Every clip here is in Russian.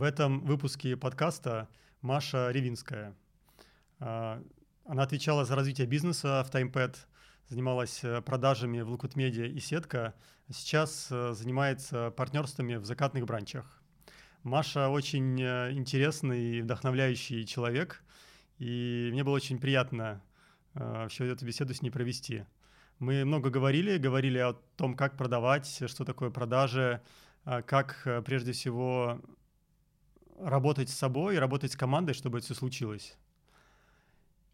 В этом выпуске подкаста Маша Ревинская. А, она отвечала за развитие бизнеса в TimePad, занималась э, продажами в Лукут Медиа и Сетка, сейчас э, занимается партнерствами в закатных бранчах. Маша очень э, интересный и вдохновляющий человек, и мне было очень приятно всю эту беседу с ней провести. Мы много говорили, говорили о том, как продавать, что такое продажи, как прежде всего работать с собой, работать с командой, чтобы это все случилось.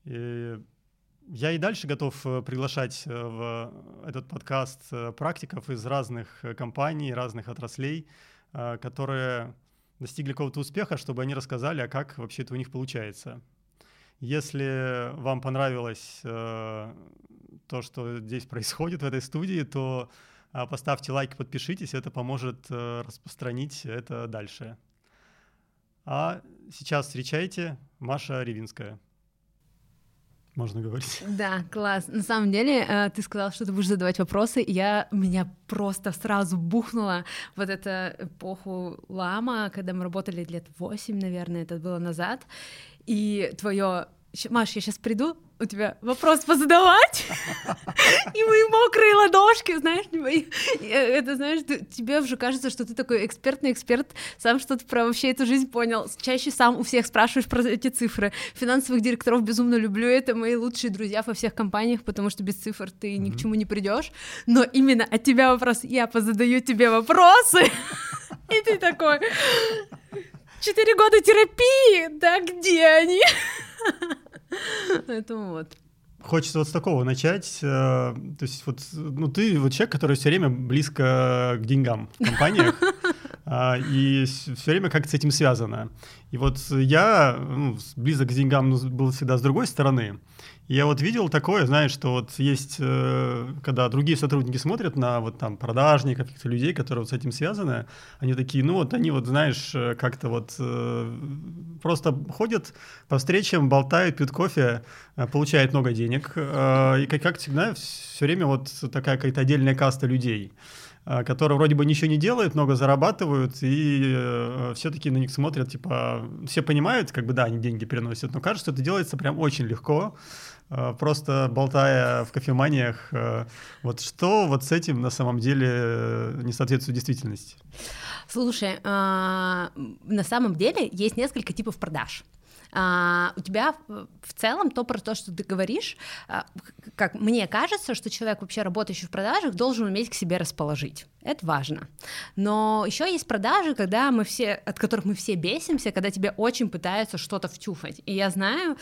И я и дальше готов э, приглашать э, в этот подкаст э, практиков из разных компаний, разных отраслей, которые достигли какого-то успеха, чтобы они рассказали, а как вообще это у них получается. Если вам понравилось то, что здесь происходит в этой студии, то поставьте лайк, подпишитесь, это поможет распространить это дальше. А сейчас встречайте Маша Ревинская. Можно говорить. Да, класс. На самом деле, э, ты сказал, что ты будешь задавать вопросы, и я меня просто сразу бухнула вот эта эпоху лама, когда мы работали лет восемь, наверное, это было назад, и твое Маш, я сейчас приду, у тебя вопрос позадавать, и мои мокрые ладошки, знаешь, это, знаешь, тебе уже кажется, что ты такой экспертный эксперт, сам что-то про вообще эту жизнь понял, чаще сам у всех спрашиваешь про эти цифры, финансовых директоров безумно люблю, это мои лучшие друзья во всех компаниях, потому что без цифр ты ни к чему не придешь, но именно от тебя вопрос, я позадаю тебе вопросы, и ты такой, четыре года терапии, да где они? Поэтому вот. Хочется вот с такого начать. Э, то есть вот, ну ты вот человек, который все время близко к деньгам в компаниях, а, и все время как-то с этим связано. И вот я ну, близок к деньгам был всегда с другой стороны. Я вот видел такое, знаешь, что вот есть, э, когда другие сотрудники смотрят на вот там продажников, каких-то людей, которые вот с этим связаны, они такие, ну вот они вот, знаешь, э, как-то вот э, просто ходят по встречам, болтают, пьют кофе, получают много денег, и как, как всегда все время вот такая какая-то отдельная каста людей которые вроде бы ничего не делают, много зарабатывают, и э, все-таки на них смотрят, типа, все понимают, как бы, да, они деньги переносят, но кажется, это делается прям очень легко, просто болтая в кофеманиях. Э, вот что вот с этим на самом деле э, не соответствует действительности? Слушай, а, на самом деле есть несколько типов продаж. Э, у тебя в целом то про то, что ты говоришь, э, как мне кажется, что человек вообще работающий в продажах должен уметь к себе расположить. Это важно. Но еще есть продажи, когда мы все, от которых мы все бесимся, когда тебе очень пытаются что-то втюфать. И я знаю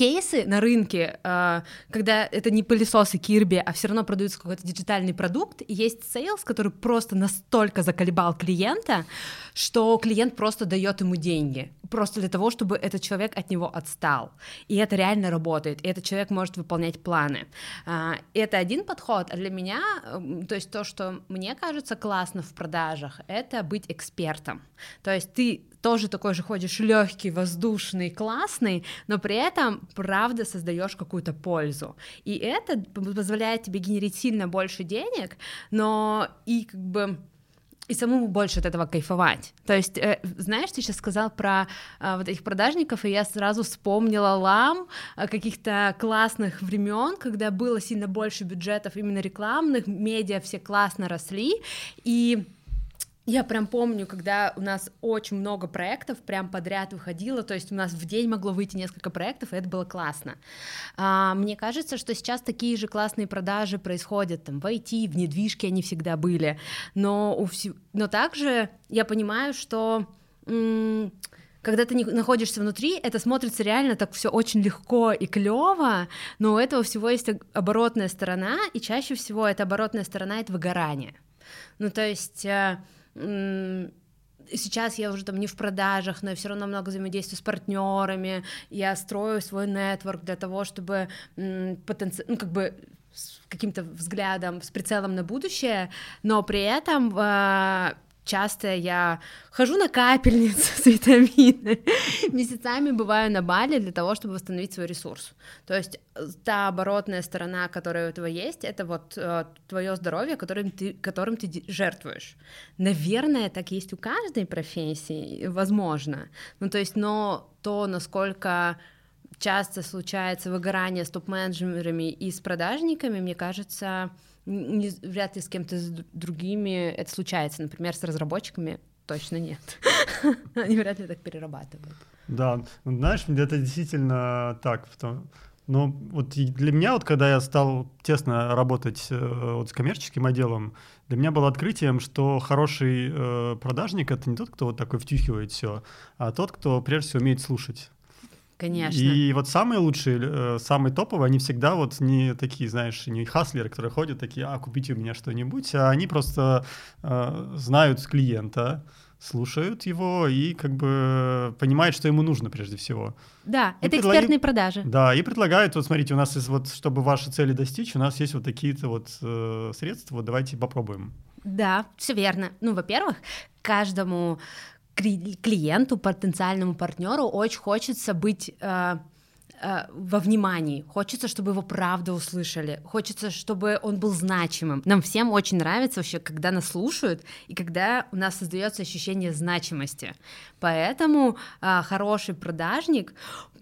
кейсы на рынке, а, когда это не пылесосы Кирби, а все равно продается какой-то диджитальный продукт, есть sales, который просто настолько заколебал клиента, что клиент просто дает ему деньги, просто для того, чтобы этот человек от него отстал. И это реально работает, и этот человек может выполнять планы. А, это один подход, а для меня, то есть то, что мне кажется классно в продажах, это быть экспертом. То есть ты тоже такой же ходишь легкий, воздушный, классный, но при этом правда создаешь какую-то пользу. И это позволяет тебе генерить сильно больше денег, но и как бы и самому больше от этого кайфовать. То есть, э, знаешь, ты сейчас сказал про э, вот этих продажников, и я сразу вспомнила лам э, каких-то классных времен, когда было сильно больше бюджетов именно рекламных, медиа все классно росли, и я прям помню, когда у нас очень много проектов прям подряд выходило, то есть у нас в день могло выйти несколько проектов, и это было классно. А, мне кажется, что сейчас такие же классные продажи происходят там в IT, в недвижке они всегда были, но, у вс... но также я понимаю, что м- когда ты не находишься внутри, это смотрится реально так все очень легко и клево, но у этого всего есть оборотная сторона, и чаще всего эта оборотная сторона это выгорание. Ну, то есть э, сейчас я уже там не в продажах, но я все равно много взаимодействую с партнерами, я строю свой нетворк для того, чтобы потенци... ну, как бы с каким-то взглядом, с прицелом на будущее, но при этом а, часто я хожу на капельницу с витаминами, месяцами бываю на Бали для того, чтобы восстановить свой ресурс. То есть э, та оборотная сторона, которая у этого есть, это вот э, твое здоровье, которым ты, которым ты жертвуешь. Наверное, так есть у каждой профессии, возможно. Ну, то есть, но то, насколько часто случается выгорание с топ-менеджерами и с продажниками, мне кажется, не, вряд ли с кем-то с другими это случается. Например, с разработчиками точно нет. Они вряд ли так перерабатывают. Да, ну, знаешь, это действительно так. Но вот для меня, вот когда я стал тесно работать э, вот с коммерческим отделом, для меня было открытием, что хороший э, продажник это не тот, кто вот такой втюхивает все, а тот, кто прежде всего умеет слушать. Конечно. И вот самые лучшие, э, самые топовые, они всегда вот не такие, знаешь, не хаслеры, которые ходят такие, а, купите у меня что-нибудь, а они просто э, знают клиента, слушают его и как бы понимают, что ему нужно прежде всего. Да, и это предлаг... экспертные продажи. Да, и предлагают, вот смотрите, у нас есть вот, чтобы ваши цели достичь, у нас есть вот такие-то вот э, средства, вот давайте попробуем. Да, все верно. Ну, во-первых, каждому клиенту, потенциальному партнеру очень хочется быть э, э, во внимании, хочется, чтобы его правда услышали, хочется, чтобы он был значимым. Нам всем очень нравится вообще, когда нас слушают и когда у нас создается ощущение значимости. Поэтому э, хороший продажник,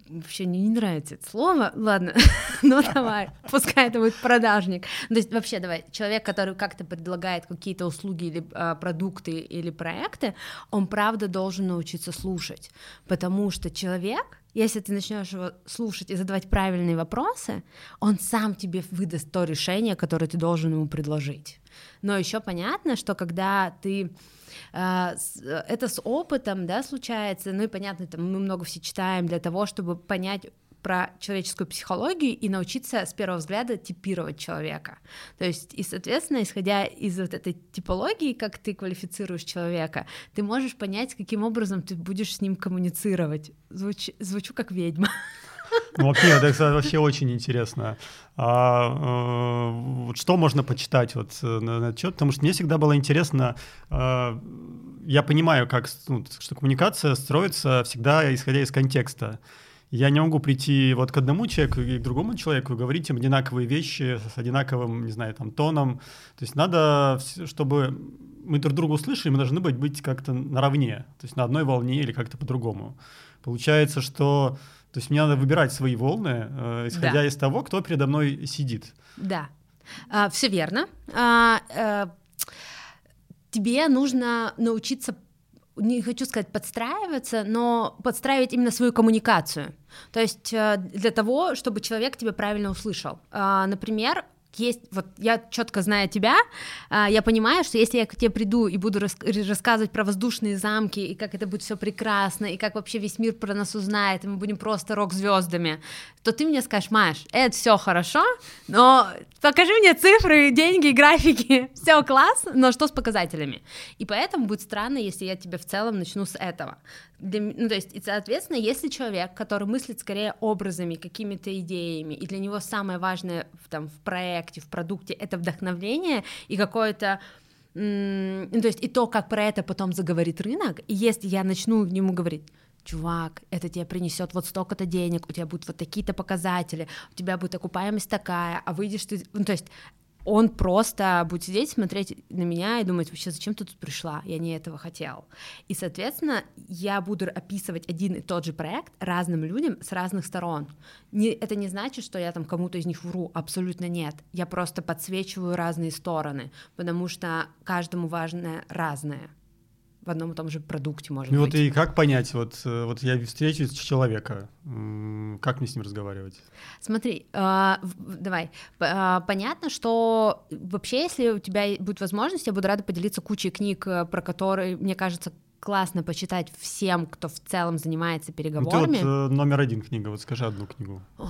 вообще мне не нравится это слово, ладно, ну давай, пускай это будет продажник. То есть вообще давай, человек, который как-то предлагает какие-то услуги или а, продукты или проекты, он правда должен научиться слушать, потому что человек, если ты начнешь его слушать и задавать правильные вопросы, он сам тебе выдаст то решение, которое ты должен ему предложить. Но еще понятно, что когда ты а, это с опытом, да, случается, ну и понятно, там мы много все читаем для того, чтобы понять про человеческую психологию и научиться с первого взгляда типировать человека. То есть, и, соответственно, исходя из вот этой типологии, как ты квалифицируешь человека, ты можешь понять, каким образом ты будешь с ним коммуницировать. Звуч... Звучу как ведьма. Ну, вообще, это вообще очень интересно. А, э, вот что можно почитать вот э, на, на отчет? Потому что мне всегда было интересно, э, я понимаю, как, ну, что коммуникация строится всегда исходя из контекста. Я не могу прийти вот к одному человеку и к другому человеку и говорить им одинаковые вещи с одинаковым, не знаю, там, тоном. То есть надо, чтобы мы друг друга услышали, мы должны быть, быть как-то наравне, то есть на одной волне или как-то по-другому. Получается, что то есть мне надо выбирать свои волны, э, исходя да. из того, кто передо мной сидит. Да, а, все верно. А, а, тебе нужно научиться не хочу сказать подстраиваться, но подстраивать именно свою коммуникацию. То есть э, для того, чтобы человек тебя правильно услышал. Например, есть, вот я четко знаю тебя, а, я понимаю, что если я к тебе приду и буду рас рассказывать про воздушные замки, и как это будет все прекрасно, и как вообще весь мир про нас узнает, и мы будем просто рок-звездами, то ты мне скажешь, Маш, это все хорошо, но покажи мне цифры, деньги, графики, все класс, но что с показателями? И поэтому будет странно, если я тебе в целом начну с этого. Для, ну, то есть, и, соответственно, если человек, который мыслит скорее образами, какими-то идеями, и для него самое важное в, там, в проекте, в продукте — это вдохновление и какое-то ну, то есть и то, как про это потом заговорит рынок, и если я начну ему говорить, чувак, это тебе принесет вот столько-то денег, у тебя будут вот такие-то показатели, у тебя будет окупаемость такая, а выйдешь ты, ну, то есть он просто будет сидеть, смотреть на меня и думать, вообще, зачем ты тут пришла? Я не этого хотел. И, соответственно, я буду описывать один и тот же проект разным людям с разных сторон. Не, это не значит, что я там кому-то из них вру, абсолютно нет. Я просто подсвечиваю разные стороны, потому что каждому важное разное в одном и том же продукте может ну, быть. Вот и как понять, вот, э, вот я встречусь с человека, как мне с ним разговаривать? Смотри, э, давай, э, понятно, что вообще, если у тебя будет возможность, я буду рада поделиться кучей книг, э, про которые, мне кажется, классно почитать всем, кто в целом занимается переговорами. Ну, ты вот э, номер один книга, вот скажи одну книгу. О,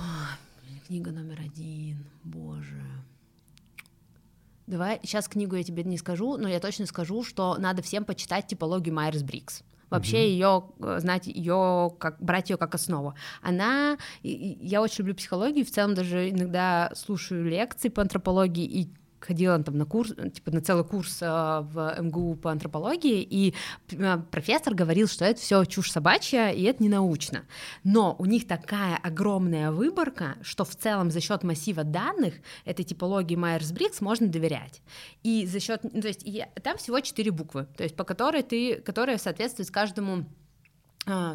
книга номер один, боже. Давай, сейчас книгу я тебе не скажу, но я точно скажу, что надо всем почитать типологию Майерс Брикс. Вообще ее э, знать ее как брать ее как основу. Она, я очень люблю психологию, в целом даже иногда слушаю лекции по антропологии и ходила там на курс, типа на целый курс э, в МГУ по антропологии, и э, профессор говорил, что это все чушь собачья, и это не научно. Но у них такая огромная выборка, что в целом за счет массива данных этой типологии Майерс-Брикс можно доверять. И за счет, то есть и там всего четыре буквы, то есть по которой ты, которые соответствуют каждому а,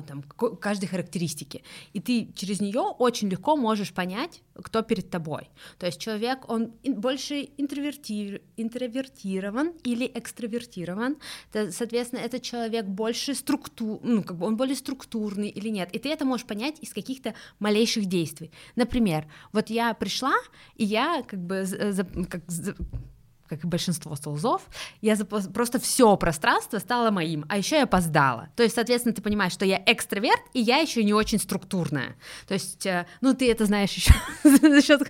там, каждой характеристики. И ты через нее очень легко можешь понять, кто перед тобой. То есть человек, он больше интроверти... интровертирован или экстравертирован. Соответственно, этот человек больше структур, ну, как бы он более структурный или нет. И ты это можешь понять из каких-то малейших действий. Например, вот я пришла, и я как бы за, как, как и большинство столзов, я запос... просто все пространство стало моим, а еще я опоздала. То есть, соответственно, ты понимаешь, что я экстраверт, и я еще не очень структурная. То есть, э, ну, ты это знаешь еще за счет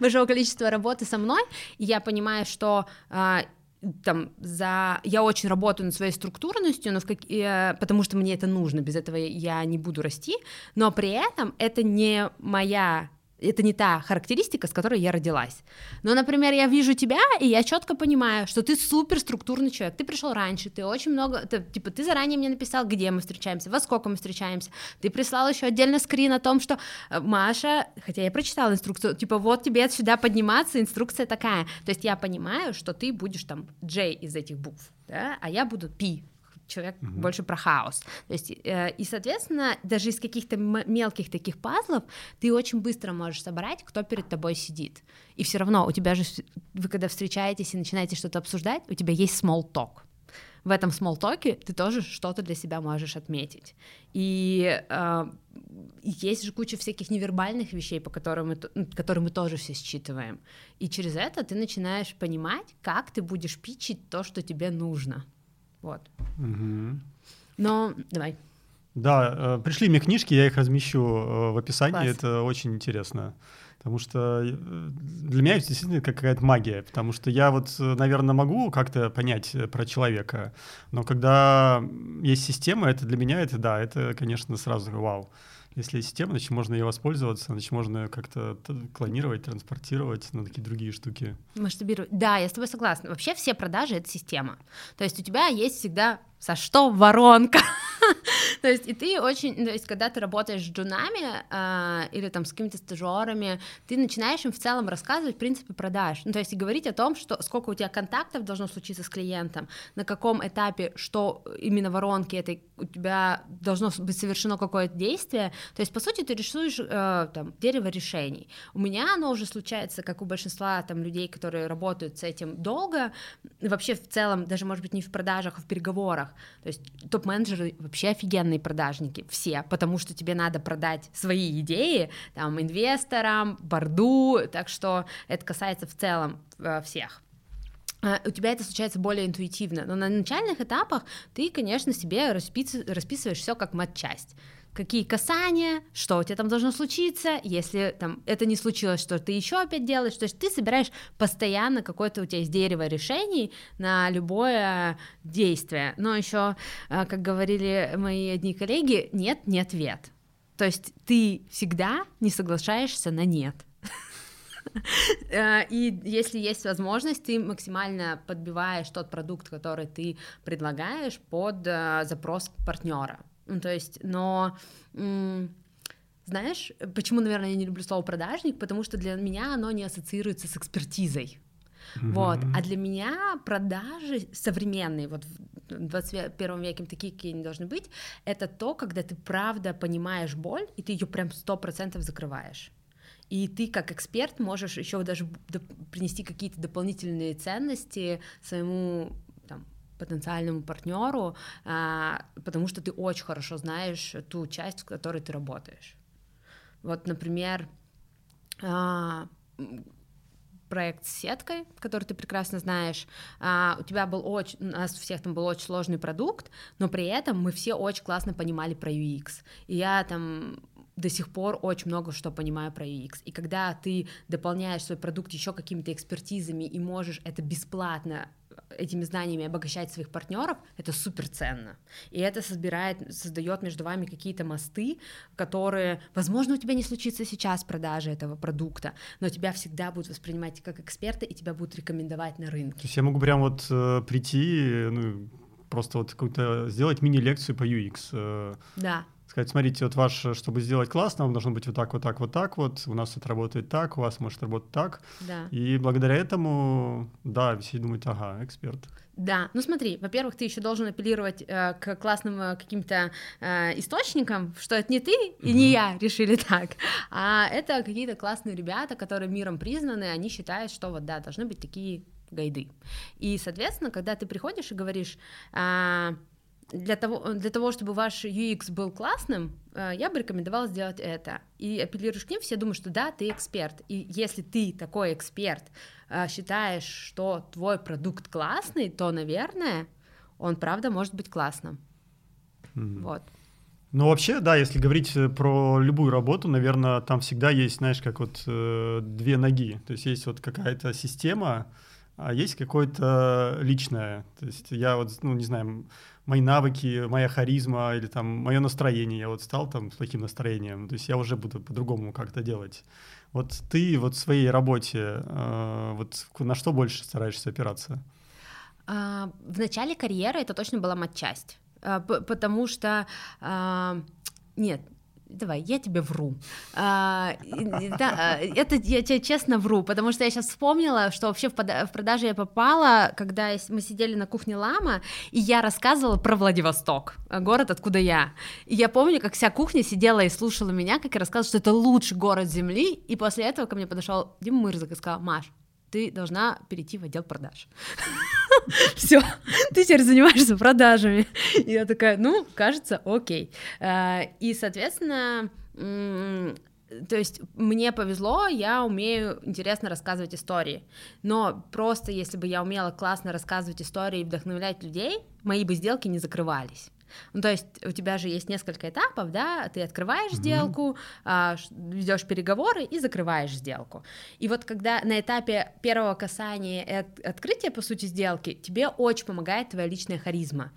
большого количества работы со мной, и я понимаю, что а, там за я очень работаю над своей структурностью, но в как... Э, потому что мне это нужно, без этого я не буду расти, но при этом это не моя это не та характеристика, с которой я родилась. Но, например, я вижу тебя, и я четко понимаю, что ты супер структурный человек. Ты пришел раньше, ты очень много, ты, типа, ты заранее мне написал, где мы встречаемся, во сколько мы встречаемся. Ты прислал еще отдельно скрин о том, что э, Маша, хотя я прочитала инструкцию, типа, вот тебе сюда подниматься, инструкция такая. То есть я понимаю, что ты будешь там J из этих букв, да, а я буду P человек угу. больше про хаос. То есть, э, и, соответственно, даже из каких-то мелких таких пазлов ты очень быстро можешь собрать, кто перед тобой сидит. И все равно у тебя же, вы когда встречаетесь и начинаете что-то обсуждать, у тебя есть small talk. В этом small talk ты тоже что-то для себя можешь отметить. И э, есть же куча всяких невербальных вещей, по которым мы, которые мы тоже все считываем. И через это ты начинаешь понимать, как ты будешь пичить то, что тебе нужно. Вот. Угу. Но давай. Да, э, пришли мне книжки, я их размещу э, в описании, Класс. это очень интересно. Потому что э, для меня это действительно какая-то магия, потому что я вот, наверное, могу как-то понять про человека, но когда есть система, это для меня это да, это, конечно, сразу вау. Если есть система, значит, можно ее воспользоваться, значит, можно как-то клонировать, транспортировать на такие другие штуки. Масштабировать. Да, я с тобой согласна. Вообще все продажи — это система. То есть у тебя есть всегда со что воронка. то есть, и ты очень, то есть, когда ты работаешь с джунами э, или там с какими-то стажерами, ты начинаешь им в целом рассказывать принципы продаж, ну, то есть, и говорить о том, что сколько у тебя контактов должно случиться с клиентом, на каком этапе, что именно воронки этой у тебя должно быть совершено какое-то действие, то есть, по сути, ты рисуешь э, там дерево решений. У меня оно уже случается, как у большинства там людей, которые работают с этим долго, вообще в целом, даже, может быть, не в продажах, а в переговорах, то есть топ-менеджеры вообще офигенные продажники, все, потому что тебе надо продать свои идеи там инвесторам, борду, так что это касается в целом э, всех. Э, у тебя это случается более интуитивно, но на начальных этапах ты, конечно, себе расписываешь все как матчасть какие касания, что у тебя там должно случиться, если там это не случилось, что ты еще опять делаешь, то есть ты собираешь постоянно какое-то у тебя есть дерево решений на любое действие, но еще, э, как говорили мои одни коллеги, нет, не ответ, то есть ты всегда не соглашаешься на нет. Э, и если есть возможность, ты максимально подбиваешь тот продукт, который ты предлагаешь под э, запрос партнера. Ну, то есть, но знаешь, почему, наверное, я не люблю слово продажник? Потому что для меня оно не ассоциируется с экспертизой. Mm-hmm. Вот. А для меня продажи современные, вот в 21 веке такие, какие они должны быть, это то, когда ты правда понимаешь боль, и ты ее прям сто процентов закрываешь. И ты как эксперт можешь еще даже принести какие-то дополнительные ценности своему потенциальному партнеру, а, потому что ты очень хорошо знаешь ту часть, в которой ты работаешь. Вот, например, а, проект с сеткой, который ты прекрасно знаешь, а, у тебя был очень, у нас всех там был очень сложный продукт, но при этом мы все очень классно понимали про UX. И я там до сих пор очень много что понимаю про UX. И когда ты дополняешь свой продукт еще какими-то экспертизами и можешь это бесплатно этими знаниями обогащать своих партнеров, это супер ценно. И это собирает, создает между вами какие-то мосты, которые, возможно, у тебя не случится сейчас продажи этого продукта, но тебя всегда будут воспринимать как эксперта и тебя будут рекомендовать на рынке. То есть я могу прям вот э, прийти, ну, просто вот какую-то сделать мини-лекцию по UX. Э, да сказать, смотрите, вот ваш, чтобы сделать классно, вам должно быть вот так, вот так, вот так вот, у нас это работает так, у вас может работать так. Да. И благодаря этому, да, все думают, ага, эксперт. Да, ну смотри, во-первых, ты еще должен апеллировать э, к классным э, каким-то э, источникам, что это не ты и mm-hmm. не я решили так, а это какие-то классные ребята, которые миром признаны, они считают, что вот да, должны быть такие гайды. И, соответственно, когда ты приходишь и говоришь, э, для того, для того, чтобы ваш UX был классным, э, я бы рекомендовала сделать это. И апеллируешь к ним, все думают, что да, ты эксперт. И если ты такой эксперт, э, считаешь, что твой продукт классный, то, наверное, он правда может быть классным. Mm-hmm. Вот. Ну, вообще, да, если говорить э, про любую работу, наверное, там всегда есть, знаешь, как вот э, две ноги. То есть есть вот какая-то система, а есть какое-то личное. То есть я вот, ну, не знаю, мои навыки, моя харизма или там мое настроение. Я вот стал там с таким настроением, то есть я уже буду по-другому как-то делать. Вот ты вот в своей работе э, вот на что больше стараешься опираться? А, в начале карьеры это точно была матчасть, а, потому что а, нет, давай, я тебе вру. А, да, а, это я тебе честно вру, потому что я сейчас вспомнила, что вообще в, в продаже я попала, когда мы сидели на кухне Лама, и я рассказывала про Владивосток, город, откуда я. И я помню, как вся кухня сидела и слушала меня, как я рассказывала, что это лучший город Земли, и после этого ко мне подошел Дима Мырзак и сказал, Маш, ты должна перейти в отдел продаж. Все, ты теперь занимаешься продажами. И я такая, ну, кажется, окей. Э, и, соответственно, то есть мне повезло, я умею интересно рассказывать истории, но просто если бы я умела классно рассказывать истории и вдохновлять людей, мои бы сделки не закрывались. Ну, то есть у тебя же есть несколько этапов, да, ты открываешь mm-hmm. сделку, а, ведешь переговоры и закрываешь сделку. И вот когда на этапе первого касания и от, открытия, по сути, сделки, тебе очень помогает твоя личная харизма.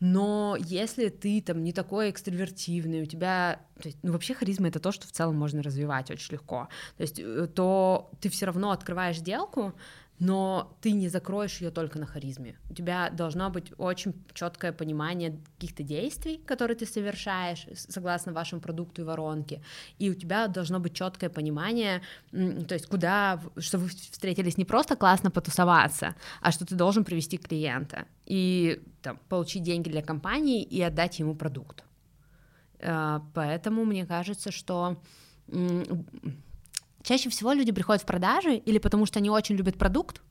Но если ты там не такой экстравертивный, у тебя, то есть, ну вообще харизма это то, что в целом можно развивать очень легко, то есть, э, то ты все равно открываешь сделку, но ты не закроешь ее только на харизме. У тебя должно быть очень четкое понимание каких-то действий, которые ты совершаешь согласно вашему продукту и воронке, и у тебя должно быть четкое понимание, то есть куда, что вы встретились не просто классно потусоваться, а что ты должен привести клиента и там, получить деньги для компании и отдать ему продукт. Э, поэтому мне кажется, что Чаще всего люди приходят в продажи или потому что они очень любят продукт,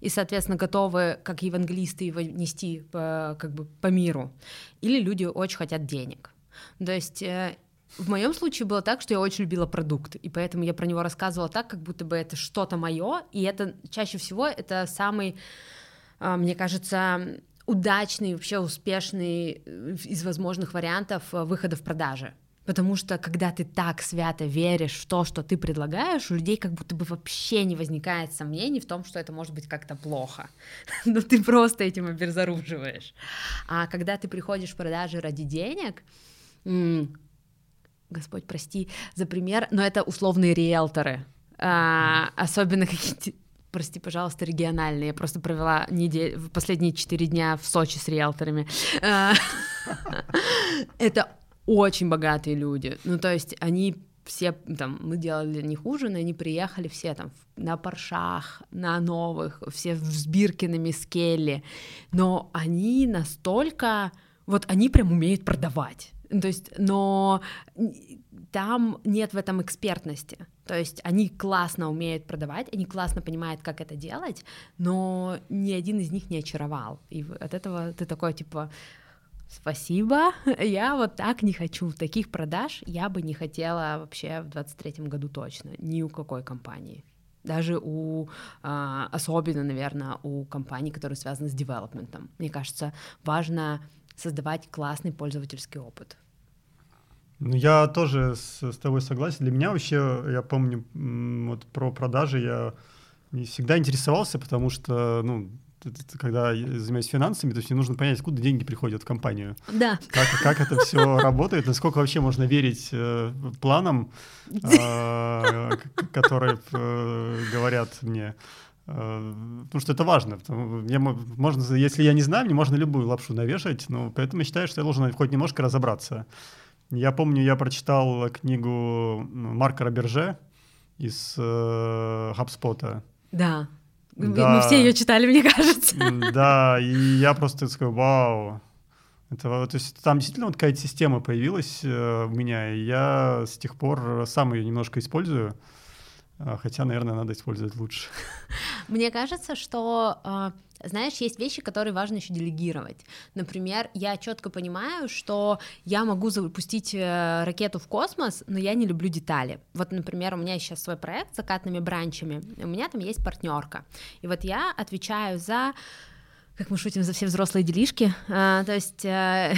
и, соответственно, готовы, как евангелисты, его нести по, как бы по миру, или люди очень хотят денег. То есть э, в моем случае было так, что я очень любила продукт, и поэтому я про него рассказывала так, как будто бы это что-то мое, и это чаще всего это самый, э, мне кажется, удачный, вообще успешный э, из возможных вариантов выхода в продажи. Потому что когда ты так свято веришь в то, что ты предлагаешь, у людей как будто бы вообще не возникает сомнений в том, что это может быть как-то плохо. Но ты просто этим обезоруживаешь. А когда ты приходишь в продажи ради денег, Господь, прости за пример, но это условные риэлторы, а, особенно какие-то прости, пожалуйста, региональные. Я просто провела неделю, последние четыре дня в Сочи с риэлторами. А, это очень богатые люди. Ну, то есть они все там, мы делали для них ужин, и они приехали все там на паршах, на новых, все с Биркинами, с Келли, но они настолько, вот они прям умеют продавать, то есть, но там нет в этом экспертности, то есть они классно умеют продавать, они классно понимают, как это делать, но ни один из них не очаровал, и от этого ты такой, типа, Спасибо. Я вот так не хочу. Таких продаж я бы не хотела вообще в 23 году точно. Ни у какой компании. Даже у, а, особенно, наверное, у компаний, которые связаны с девелопментом. Мне кажется, важно создавать классный пользовательский опыт. Ну, я тоже с, с тобой согласен. Для меня вообще, я помню, вот про продажи я всегда интересовался, потому что, ну, когда занимаюсь финансами, то есть мне нужно понять, откуда деньги приходят в компанию. Да. Как, как это все работает, насколько вообще можно верить э, планам, э, которые э, говорят мне. Э, потому что это важно. Мне можно, если я не знаю, мне можно любую лапшу навешать, но поэтому я считаю, что я должен хоть немножко разобраться. Я помню, я прочитал книгу Марка Роберже из э, HubSpot. Да. Да. Мы все ее читали, мне кажется. Да, и я просто такой, вау. Это, то есть там действительно вот какая-то система появилась э, у меня, и я с тех пор сам ее немножко использую. А, хотя, наверное, надо использовать лучше. Мне кажется, что а, знаешь, есть вещи, которые важно еще делегировать. Например, я четко понимаю, что я могу запустить э, ракету в космос, но я не люблю детали. Вот, например, у меня сейчас свой проект с закатными бранчами, у меня там есть партнерка, и вот я отвечаю за как мы шутим за все взрослые делишки. А, то есть а,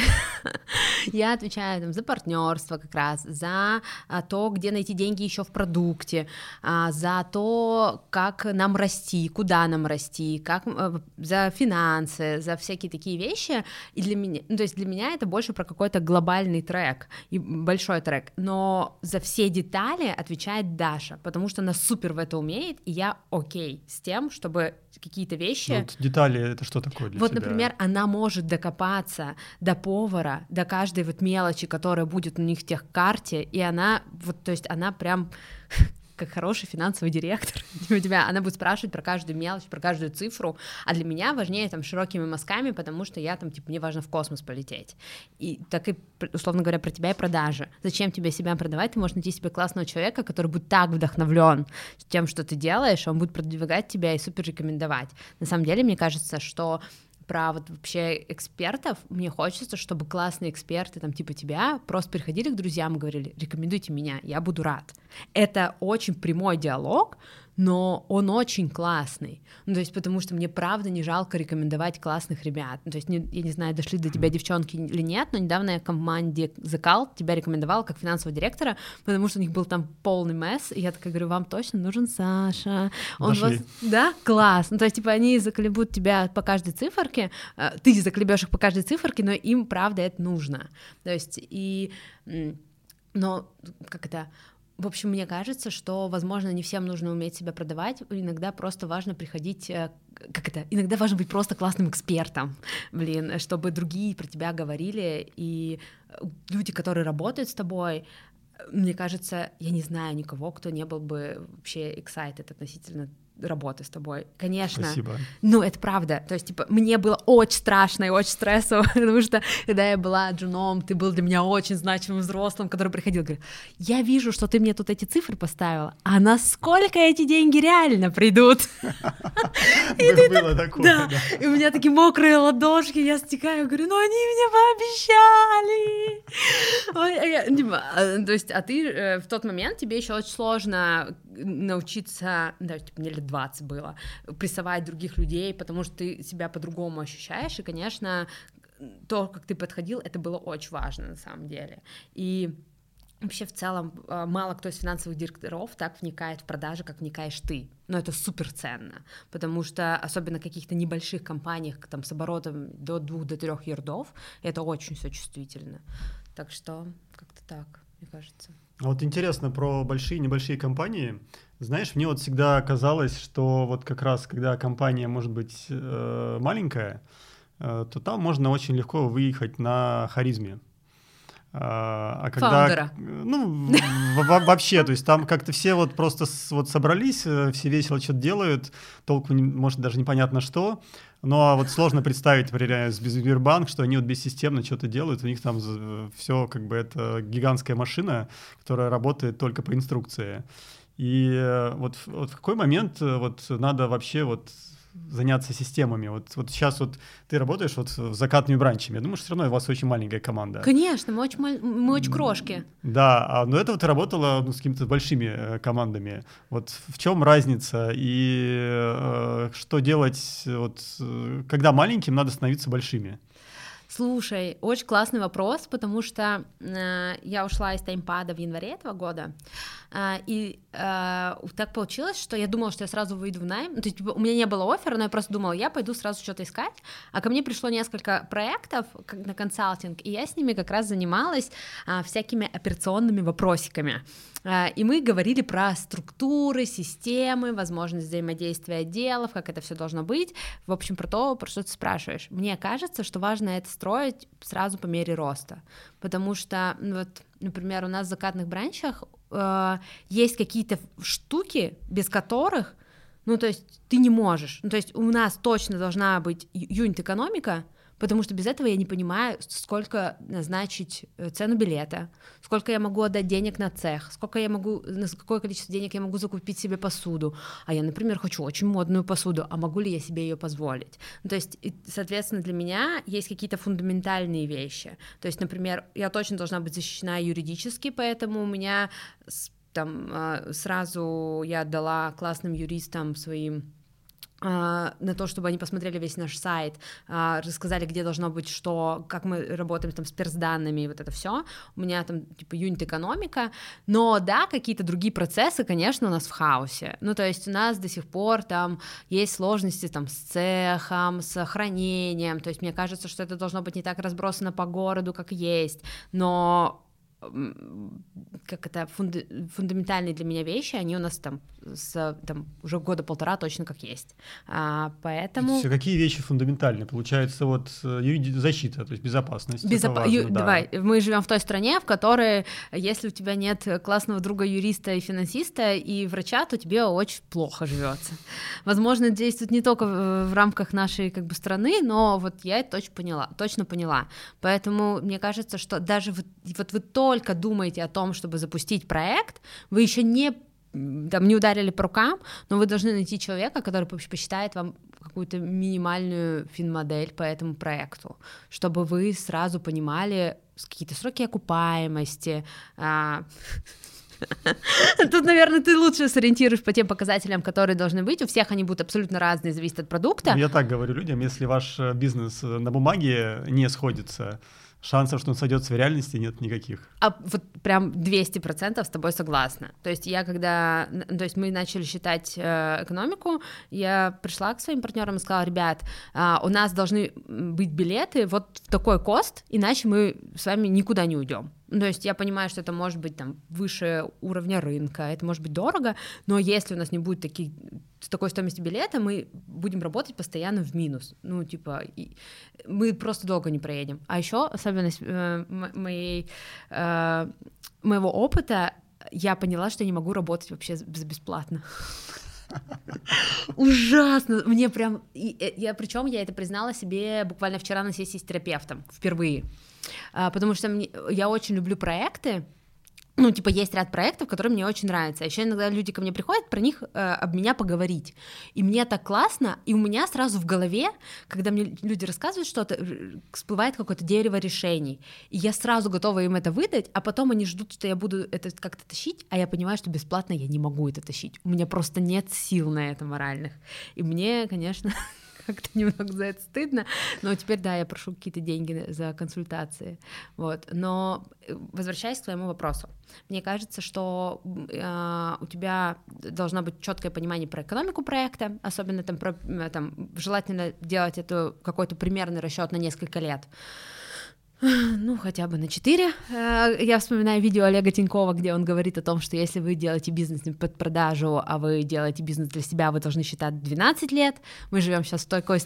я отвечаю там, за партнерство как раз, за а, то, где найти деньги еще в продукте, а, за то, как нам расти, куда нам расти, как, а, за финансы, за всякие такие вещи. И для меня, ну, то есть для меня это больше про какой-то глобальный трек и большой трек. Но за все детали отвечает Даша, потому что она супер в это умеет, и я окей с тем, чтобы какие-то вещи. Ну, вот детали это что такое для Вот, тебя? например, она может докопаться до повара, до каждой вот мелочи, которая будет у них в тех карте, и она вот, то есть она прям как хороший финансовый директор у тебя, она будет спрашивать про каждую мелочь, про каждую цифру, а для меня важнее там широкими мазками, потому что я там, типа, мне важно в космос полететь. И так и, условно говоря, про тебя и продажи. Зачем тебе себя продавать? Ты можешь найти себе классного человека, который будет так вдохновлен тем, что ты делаешь, он будет продвигать тебя и супер рекомендовать. На самом деле, мне кажется, что про вот вообще экспертов, мне хочется, чтобы классные эксперты, там, типа тебя, просто приходили к друзьям и говорили, рекомендуйте меня, я буду рад. Это очень прямой диалог, но он очень классный. Ну, то есть, потому что мне правда не жалко рекомендовать классных ребят. Ну, то есть, не, я не знаю, дошли до тебя девчонки или нет, но недавно я команде Закал тебя рекомендовала как финансового директора, потому что у них был там полный месс, и я такая говорю, вам точно нужен Саша. Он вас... Да, класс. Ну, то есть, типа, они заколебут тебя по каждой циферке, э, ты заколебешь их по каждой циферке, но им правда это нужно. То есть, и но как это в общем, мне кажется, что, возможно, не всем нужно уметь себя продавать. Иногда просто важно приходить, э, как это, иногда важно быть просто классным экспертом, блин, чтобы другие про тебя говорили, и э, люди, которые работают с тобой, мне кажется, я не знаю никого, кто не был бы вообще excited относительно работы с тобой. Конечно. Спасибо. Ну, это правда. То есть, типа, мне было очень страшно и очень стрессово, потому что, когда я была джуном, ты был для меня очень значимым взрослым, который приходил, говорит, я вижу, что ты мне тут эти цифры поставила, а насколько эти деньги реально придут? Было такое, да. И у меня такие мокрые ладошки, я стекаю, говорю, ну они мне пообещали. Типа, а, то есть, а ты э, в тот момент тебе еще очень сложно научиться, да, типа, мне лет 20 было, прессовать других людей, потому что ты себя по-другому ощущаешь, и, конечно, то, как ты подходил, это было очень важно на самом деле. И Вообще, в целом, а, мало кто из финансовых директоров так вникает в продажи, как вникаешь ты. Но это супер ценно, потому что, особенно в каких-то небольших компаниях, там, с оборотом до двух до трех ярдов, это очень все чувствительно. Так что как-то так, мне кажется. А вот интересно про большие и небольшие компании. Знаешь, мне вот всегда казалось, что вот как раз когда компания может быть э, маленькая, э, то там можно очень легко выехать на харизме. А, а когда, Фаундера. ну вообще, то есть там как-то все вот просто вот собрались, э, все весело что-то делают, толку может даже непонятно что, ну а вот сложно представить, например, Сбербанк, что они вот бессистемно что-то делают, у них там все как бы это гигантская машина, которая работает только по инструкции. И э, вот, вот в какой момент э, вот надо вообще вот заняться системами. Вот, вот сейчас вот ты работаешь вот с закатными бранчами. Я думаю, что все равно у вас очень маленькая команда. Конечно, мы очень, мы очень крошки. Да, а, но это вот ты работала ну, с какими-то большими э, командами. Вот в чем разница и э, что делать, вот, э, когда маленьким надо становиться большими? Слушай, очень классный вопрос, потому что э, я ушла из таймпада в январе этого года, и э, так получилось, что я думала, что я сразу выйду в найм, ну, то есть типа, у меня не было оффера, но я просто думала, я пойду сразу что-то искать, а ко мне пришло несколько проектов на консалтинг, и я с ними как раз занималась э, всякими операционными вопросиками. А, и мы говорили про структуры, системы, возможность взаимодействия отделов, как это все должно быть. В общем, про то, про что ты спрашиваешь. Мне кажется, что важно это строить сразу по мере роста, потому что, ну вот, например, у нас в закатных бранчах э, есть какие-то штуки, без которых, ну, то есть ты не можешь. Ну, то есть у нас точно должна быть юнит-экономика, потому что без этого я не понимаю, сколько назначить э, цену билета, сколько я могу отдать денег на цех, сколько я могу, на какое количество денег я могу закупить себе посуду. А я, например, хочу очень модную посуду, а могу ли я себе ее позволить? Ну, то есть, соответственно, для меня есть какие-то фундаментальные вещи. То есть, например, я точно должна быть защищена юридически, поэтому у меня там а, сразу я отдала классным юристам своим на то, чтобы они посмотрели весь наш сайт, а, рассказали, где должно быть что, как мы работаем там с персданными, вот это все. У меня там типа юнит экономика, но да, какие-то другие процессы, конечно, у нас в хаосе. Ну, то есть у нас до сих пор там есть сложности там с цехом, с хранением, то есть мне кажется, что это должно быть не так разбросано по городу, как есть, но как это фунда фундаментальные для меня вещи, они у нас там с там уже года полтора точно как есть, а, поэтому. Все какие вещи фундаментальные? Получается вот э, защита, то есть безопасность. Безоп... важно, Ю... да. Давай, мы живем в той стране, в которой, если у тебя нет классного друга юриста и финансиста и врача, то тебе очень плохо живется. Возможно, действует не только в, в рамках нашей как бы страны, но вот я это точно поняла, точно поняла. Поэтому мне кажется, что даже вот, вот вы то только думаете о том, чтобы запустить проект, вы еще не там не ударили по рукам, но вы должны найти человека, который посчитает вам какую-то минимальную финмодель по этому проекту, чтобы вы сразу понимали какие-то сроки окупаемости. А, Тут, наверное, ты лучше сориентируешь по тем показателям, которые должны быть. У всех они будут абсолютно разные, зависит от продукта. Я так говорю людям, если ваш э, бизнес э, на бумаге не сходится, шансов, что он сойдется в реальности, нет никаких. А вот прям 200% с тобой согласна. То есть я когда, то есть мы начали считать э, экономику, я пришла к своим партнерам и сказала, ребят, э, у нас должны быть билеты вот в такой кост, иначе мы с вами никуда не уйдем. То есть я понимаю, что это может быть там выше уровня рынка, это может быть дорого, но если у нас не будет таких, такой стоимости билета, мы будем работать постоянно в минус. Ну, типа, и мы просто долго не проедем. А еще особенность э, моей, э, моего опыта, я поняла, что не могу работать вообще бесплатно. Ужасно! Мне прям... Э, я, причем я это признала себе буквально вчера на сессии с терапевтом, впервые. А, потому что мне, я очень люблю проекты, ну, типа, есть ряд проектов, которые мне очень нравятся. Еще иногда люди ко мне приходят про них э, об меня поговорить. И мне так классно, и у меня сразу в голове, когда мне люди рассказывают что-то, всплывает какое-то дерево решений. И я сразу готова им это выдать, а потом они ждут, что я буду это как-то тащить, а я понимаю, что бесплатно я не могу это тащить. У меня просто нет сил на это моральных. И мне, конечно, как-то немного за это стыдно, но теперь, да, я прошу какие-то деньги за консультации, вот, но э, возвращаясь к твоему вопросу, мне кажется, что э, у тебя должно быть четкое понимание про экономику проекта, особенно там, про, там желательно делать это какой-то примерный расчет на несколько лет, ну, хотя бы на 4. Э, я вспоминаю видео Олега Тинькова, где он говорит о том, что если вы делаете бизнес не под продажу, а вы делаете бизнес для себя, вы должны считать 12 лет. Мы живем сейчас в такой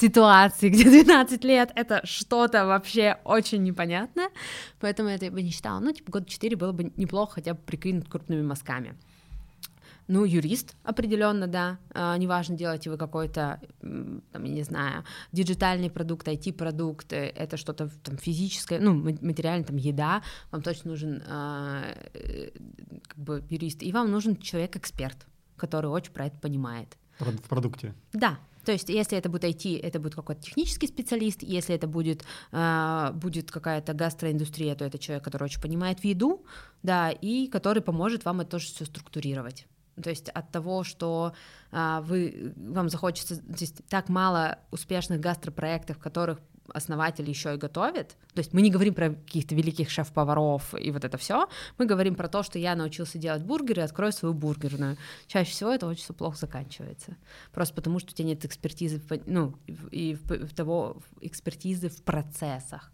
ситуации, где 12 лет — это что-то вообще очень непонятное, поэтому я это бы не считала. Ну, типа, год 4 было бы неплохо хотя бы прикинуть крупными мазками. Ну, юрист определенно, да. А, неважно, делаете вы какой-то, там, я не знаю, диджитальный продукт, IT-продукт, э, это что-то там физическое, ну, материально, там, еда, вам точно нужен а, э, как бы юрист, и вам нужен человек-эксперт, который очень про это понимает. В продукте? Да, то есть, если это будет IT, это будет какой-то технический специалист, если это будет, э, будет какая-то гастроиндустрия, то это человек, который очень понимает в еду, да, и который поможет вам это тоже все структурировать. То есть от того, что а, вы, вам захочется, то есть так мало успешных гастропроектов, в которых основатель еще и готовит, то есть мы не говорим про каких-то великих шеф-поваров и вот это все, мы говорим про то, что я научился делать бургеры, открою свою бургерную. Чаще всего это очень плохо заканчивается, просто потому что у тебя нет экспертизы, ну, и в того экспертизы в процессах.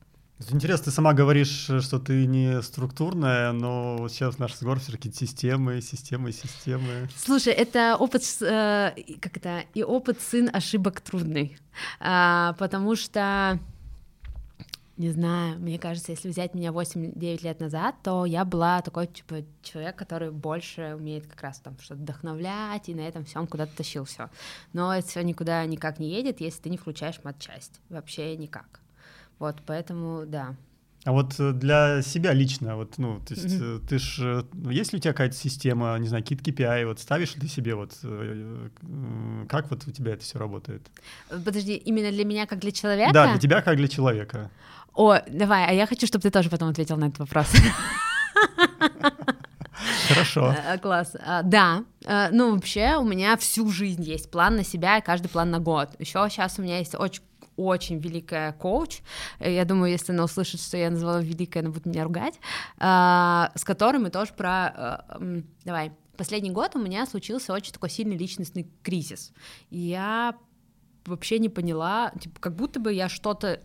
Интересно, ты сама говоришь, что ты не структурная, но сейчас наш разговор все таки системы, системы, системы. Слушай, это опыт, э, как это, и опыт сын ошибок трудный, а, потому что не знаю, мне кажется, если взять меня 8-9 лет назад, то я была такой, типа, человек, который больше умеет как раз там что-то вдохновлять, и на этом всем куда-то тащил все. Но это все никуда никак не едет, если ты не включаешь матчасть. Вообще никак. Вот, поэтому, да. А вот э, для себя лично, вот, ну, то есть mm-hmm. ты ж, э, ну, есть ли у тебя какая-то система, не знаю, какие-то KPI, вот ставишь ли ты себе, вот, как вот у тебя это все работает? Подожди, именно для меня как для человека? Да, для тебя как для человека. О, давай, а я хочу, чтобы ты тоже потом ответил на этот вопрос. Хорошо. Класс. А, да. Ну, вообще, у меня всю жизнь есть план на себя, и каждый план на год. Еще сейчас у меня есть очень очень великая коуч, э, я думаю, если она услышит, что я назвала великой, она будет меня ругать, а, с которой мы тоже про... Э, давай, последний год у меня случился очень такой сильный личностный кризис. Я вообще не поняла, типа, как будто бы я что-то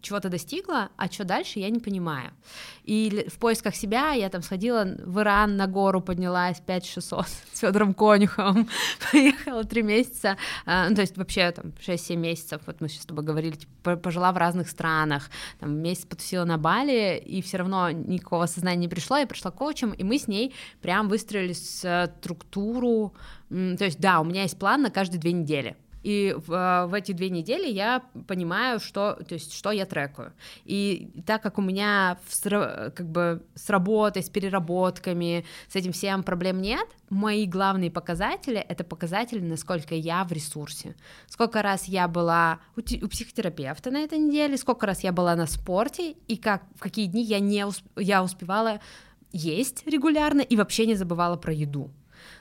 чего-то достигла, а что дальше, я не понимаю. И в поисках себя я там сходила в Иран на гору, поднялась 5600 с Федором Конюховым, поехала три месяца, а, ну, то есть вообще там 6-7 месяцев, вот мы сейчас с тобой говорили, типа, пожила в разных странах, там месяц потусила на Бали, и все равно никакого сознания не пришло, я пришла коучем, и мы с ней прям выстроили структуру, то есть да, у меня есть план на каждые две недели, и в, а, в эти две недели я понимаю, что, то есть, что я трекаю. И так как у меня в, как бы с работой, с переработками, с этим всем проблем нет, мои главные показатели — это показатели, насколько я в ресурсе. Сколько раз я была у, у психотерапевта на этой неделе, сколько раз я была на спорте, и как, в какие дни я, не усп я успевала есть регулярно и вообще не забывала про еду.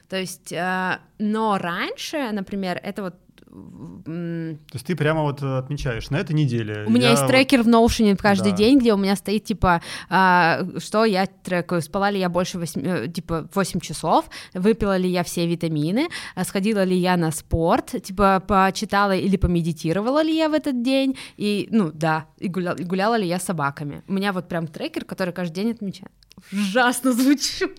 То есть, э, но раньше, например, это вот то есть ты прямо вот отмечаешь на этой неделе. У меня есть трекер в Notion каждый да. день, где у меня стоит типа, а, что я трекаю, спала ли я больше 8, э, типа 8 часов, выпила ли я все витамины, а сходила ли я на спорт, типа почитала или помедитировала ли я в этот день, и, ну да, и гуляла, и гуляла ли я с собаками. У меня вот прям трекер, который каждый день отмечает ужасно звучу.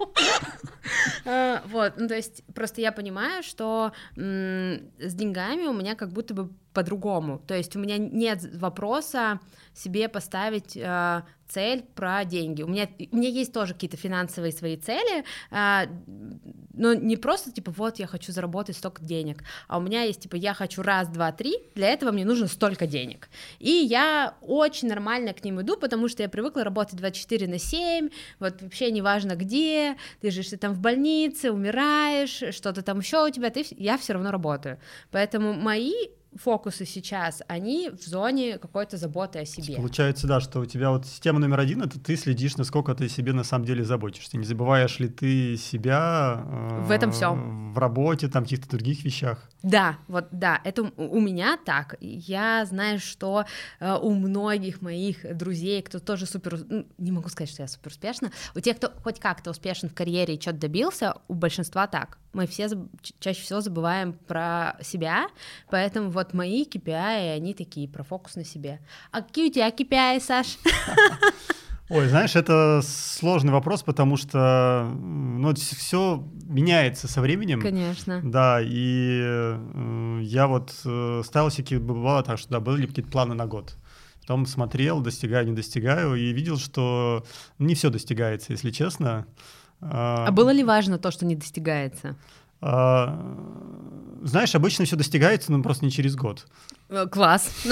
А, вот, ну то есть просто я понимаю, что с деньгами у меня как будто бы по-другому. То есть у меня нет вопроса себе поставить э, цель про деньги. У меня, у меня есть тоже какие-то финансовые свои цели, э, но не просто типа вот я хочу заработать столько денег, а у меня есть типа я хочу раз, два, три, для этого мне нужно столько денег. И я очень нормально к ним иду, потому что я привыкла работать 24 на 7, вот вообще неважно где, ты же ты там в больнице, умираешь, что-то там еще у тебя, ты, я все равно работаю. Поэтому мои фокусы сейчас, они в зоне какой-то заботы о себе. Получается, да, что у тебя вот система номер один — это ты следишь, насколько ты себе на самом деле заботишься. Не забываешь ли ты себя э, в этом всем в работе, там, каких-то других вещах? Да, вот да, это у меня так. Я знаю, что э, у многих моих друзей, кто тоже супер, ну, не могу сказать, что я супер успешна, у тех, кто хоть как-то успешен в карьере и что-то добился, у большинства так. Мы все чаще всего забываем про себя, поэтому вот мои KPI, они такие, про фокус на себе. А какие у тебя KPI, Саш? Ой, знаешь, это сложный вопрос, потому что ну, все меняется со временем. Конечно. Да, и э, я вот э, ставил себе, бывало так, что да, были какие-то планы на год. Потом смотрел, достигаю, не достигаю, и видел, что не все достигается, если честно. А, а было ли важно то, что не достигается? А, знаешь, обычно все достигается, но просто не через год. Э, класс.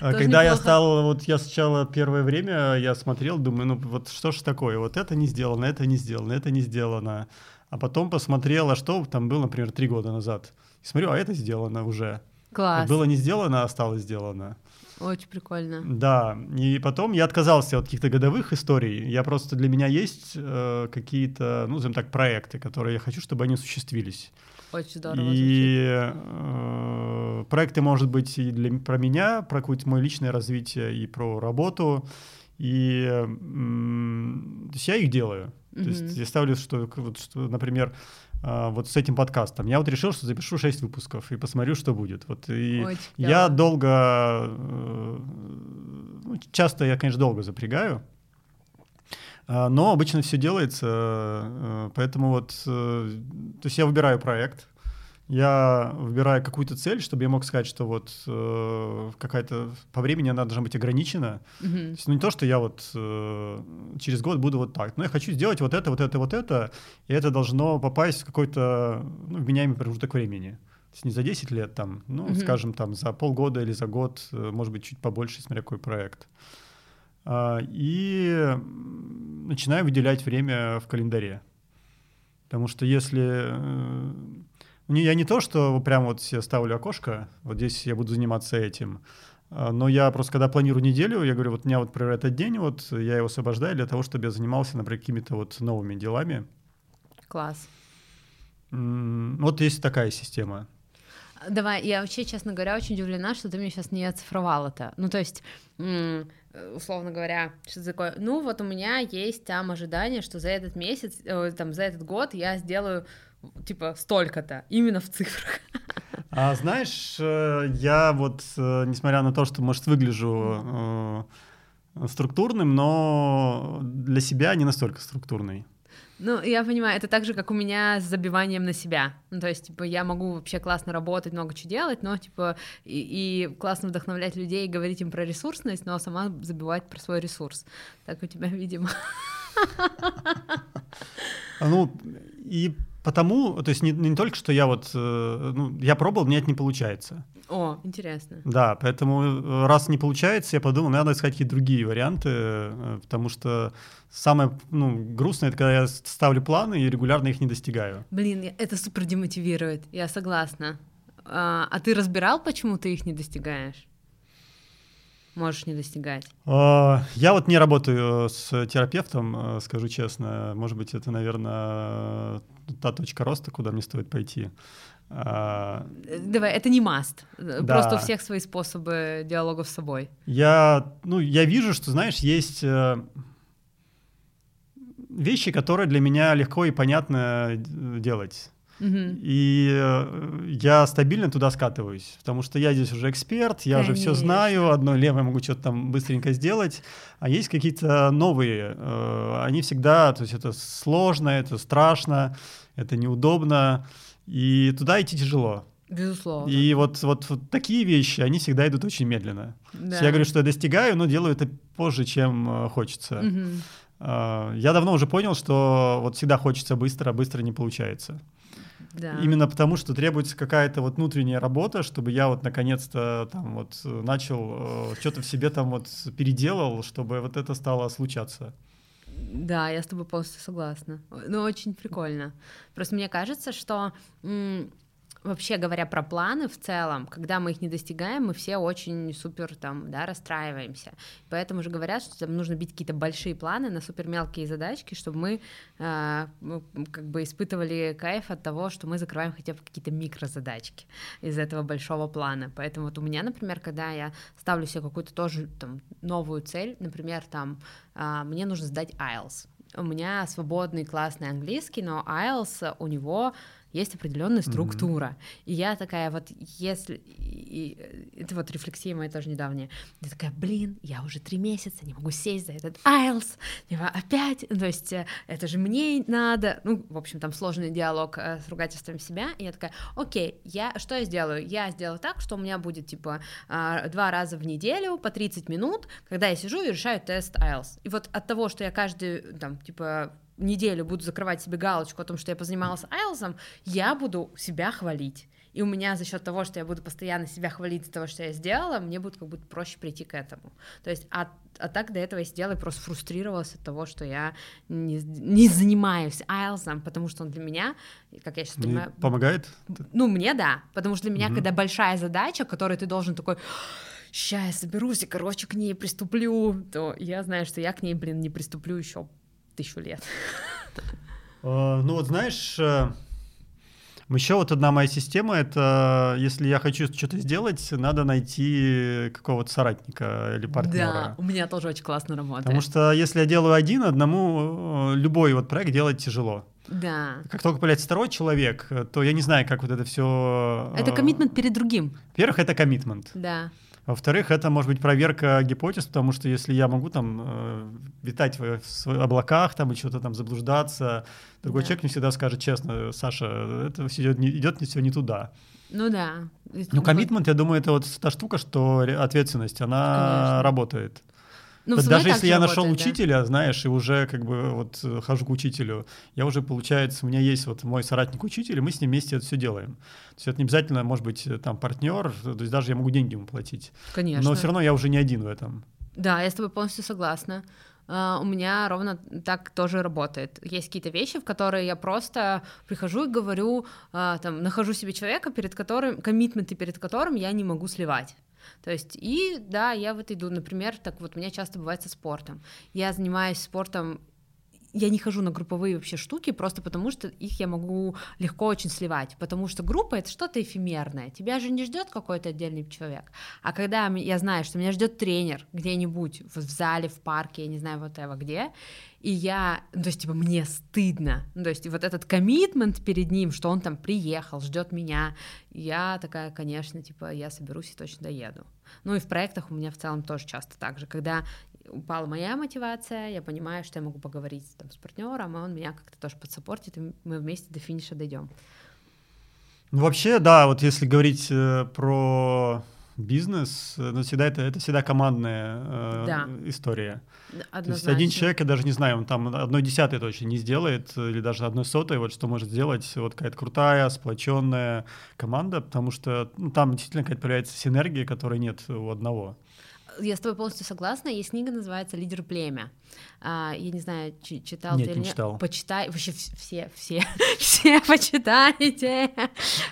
А когда я стал, вот я сначала первое время я смотрел, думаю, ну вот что ж такое, вот это не сделано, это не сделано, это не сделано. А потом посмотрел, а что там было, например, три года назад. И смотрю, а это сделано уже. Класс. Было не сделано, а стало сделано. Очень прикольно. Да, и потом я отказался от каких-то годовых историй. Я просто для меня есть э, какие-то, ну, скажем так, проекты, которые я хочу, чтобы они осуществились. Очень здорово. И э, проекты, может быть, и для, про меня, про какое-то мое личное развитие, и про работу. И э, то есть я их делаю. Mm-hmm. То есть я ставлю, что, вот, что например, э, вот с этим подкастом. Я вот решил, что запишу 6 выпусков и посмотрю, что будет. Вот и Очень я долго, э, ну, часто я, конечно, долго запрягаю, а, но обычно все делается, э, поэтому вот, э, то есть я выбираю проект, я выбираю какую-то цель, чтобы я мог сказать, что вот э, какая-то по времени она должна быть ограничена. Mm-hmm. То есть, ну не то, что я вот э, через год буду вот так, но я хочу сделать вот это, вот это, вот это, и это должно попасть в какой-то ну, вменяемый промежуток времени. То есть не за 10 лет там, ну, mm-hmm. скажем, там за полгода или за год, э, может быть, чуть побольше, смотря какой проект. А, и начинаю выделять время в календаре. Потому что если... Э, я не то, что прям вот себе ставлю окошко, вот здесь я буду заниматься этим, а, но я просто, когда планирую неделю, я говорю, вот у меня вот, например, этот день, вот я его освобождаю для того, чтобы я занимался, например, какими-то вот новыми делами. Класс. Вот есть такая система. Давай, я вообще, честно говоря, очень удивлена, что ты мне сейчас не оцифровал это. Ну, то есть, условно говоря, что такое, ну, вот у меня есть там ожидание, что за этот месяц, э, там, за этот год я сделаю, типа, столько-то, именно в цифрах. А знаешь, э, я вот, э, несмотря на то, что, может, выгляжу структурным, но для себя не настолько структурный. Ну, я понимаю, это так же, как у меня с забиванием на себя. Ну, то есть, типа, я могу вообще классно работать, много чего делать, но, типа, и, и классно вдохновлять людей, говорить им про ресурсность, но сама забивать про свой ресурс. Так у тебя, видимо. Ну, и потому, то есть не, не только что я вот, э, ну, я пробовал, мне это не получается. О, интересно. Да, поэтому э, раз не получается, я подумал, надо искать какие-то другие варианты, э, потому что самое ну, грустное, это когда я ставлю планы и регулярно их не достигаю. Блин, это супер демотивирует, я согласна. А, а ты разбирал, почему ты их не достигаешь? Можешь не достигать? А, я вот не работаю с терапевтом, скажу честно. Может быть, это, наверное, та точка роста, куда мне стоит пойти. А, Давай, это не маст. Да. Просто у всех свои способы диалога с собой. Я, ну, я вижу, что, знаешь, есть э, вещи, которые для меня легко и понятно э, делать. Угу. И э, я стабильно туда скатываюсь, потому что я здесь уже эксперт, я Конечно. уже все знаю, одно левое могу что-то там быстренько сделать, а есть какие-то новые, они всегда, то есть это сложно, это страшно, это неудобно, и туда идти тяжело. Безусловно. И вот, вот, вот такие вещи, они всегда идут очень медленно. Да. Я говорю, что я достигаю, но делаю это позже, чем э, хочется. Угу. Я давно уже понял, что вот всегда хочется быстро, а быстро не получается. Да. Именно потому, что требуется какая-то вот внутренняя работа, чтобы я вот наконец-то там вот начал э, что-то в себе там вот переделал, чтобы вот это стало случаться. Да, я с тобой полностью согласна. Ну, очень прикольно. Просто мне кажется, что вообще говоря про планы в целом, когда мы их не достигаем, мы все очень супер там, да, расстраиваемся. Поэтому же говорят, что там нужно бить какие-то большие планы на супер мелкие задачки, чтобы мы э, как бы испытывали кайф от того, что мы закрываем хотя бы какие-то микрозадачки из этого большого плана. Поэтому вот у меня, например, когда я ставлю себе какую-то тоже там новую цель, например, там э, мне нужно сдать IELTS, у меня свободный классный английский, но IELTS у него есть определенная структура. Mm-hmm. И я такая вот, если... И, это вот рефлексия моя тоже недавняя. Я такая, блин, я уже три месяца не могу сесть за этот IELTS, типа, опять, то есть э, это же мне надо. Ну, в общем, там сложный диалог э, с ругательством себя. И я такая, окей, я, что я сделаю? Я сделаю так, что у меня будет, типа, э, два раза в неделю по 30 минут, когда я сижу и решаю тест IELTS. И вот от того, что я каждый, там, типа, неделю буду закрывать себе галочку о том, что я позанималась Айлзом, я буду себя хвалить. И у меня за счет того, что я буду постоянно себя хвалить за того, что я сделала, мне будет как будто проще прийти к этому. То есть, а, а так до этого я сидела и просто фрустрировалась от того, что я не, не занимаюсь IELTS, потому что он для меня, как я сейчас понимаю... Помогает? Ну, мне да, потому что для меня, угу. когда большая задача, которой ты должен такой сейчас я соберусь и, короче, к ней приступлю, то я знаю, что я к ней, блин, не приступлю еще тысячу лет. А, ну вот знаешь, э, Еще вот одна моя система — это если я хочу что-то сделать, надо найти какого-то соратника или партнера. Да, у меня тоже очень классно работает. Потому что если я делаю один, одному э, любой вот проект делать тяжело. Да. Как только появляется второй человек, то я не знаю, как вот это все. Это коммитмент перед другим. Во-первых, это коммитмент. Да. Во-вторых, это может быть проверка гипотез, потому что если я могу там э, витать в, в облаках там и что-то там заблуждаться, другой да. человек мне всегда скажет честно, Саша, это все идет, не, идет все не туда. Ну да. Ну, коммитмент, я думаю, это вот та штука, что ответственность, она Конечно. работает. Ну, Даже если я нашел работает, учителя, да. знаешь, и уже как бы вот э, хожу к учителю, я уже, получается, у меня есть вот мой соратник-учитель, и мы с ним вместе это все делаем. То есть это не обязательно может быть э, там партнер, то есть даже я могу деньги ему платить. Конечно. Но все равно я уже не один в этом. Да, я с тобой полностью согласна. Uh, у меня ровно так тоже работает. Есть какие-то вещи, в которые я просто прихожу и говорю, uh, там, нахожу себе человека, перед которым, коммитменты перед которым я не могу сливать. То есть, и да, я в это иду. Например, так вот у меня часто бывает со спортом. Я занимаюсь спортом я не хожу на групповые вообще штуки, просто потому что их я могу легко очень сливать, потому что группа это что-то эфемерное, тебя же не ждет какой-то отдельный человек, а когда я знаю, что меня ждет тренер где-нибудь в зале, в парке, я не знаю вот этого где, и я, ну, то есть, типа, мне стыдно, ну, то есть, вот этот коммитмент перед ним, что он там приехал, ждет меня, я такая, конечно, типа, я соберусь и точно доеду. Ну, и в проектах у меня в целом тоже часто так же, когда упала моя мотивация, я понимаю, что я могу поговорить там, с партнером, а он меня как-то тоже подсаппортит, и мы вместе до финиша дойдем. Ну, вообще, да, вот если говорить э, про бизнес, э, ну, всегда это, это всегда командная э, да. история. Однозначно. То есть один человек, я даже не знаю, он там одной десятой точно не сделает, или даже одной сотой, вот что может сделать вот какая-то крутая, сплоченная команда, потому что ну, там действительно какая-то появляется синергия, которой нет у одного я с тобой полностью согласна. Есть книга, называется «Лидер племя». А, я не знаю, читал нет, ты или нет. читал. Почитай, вообще все, все, все почитайте.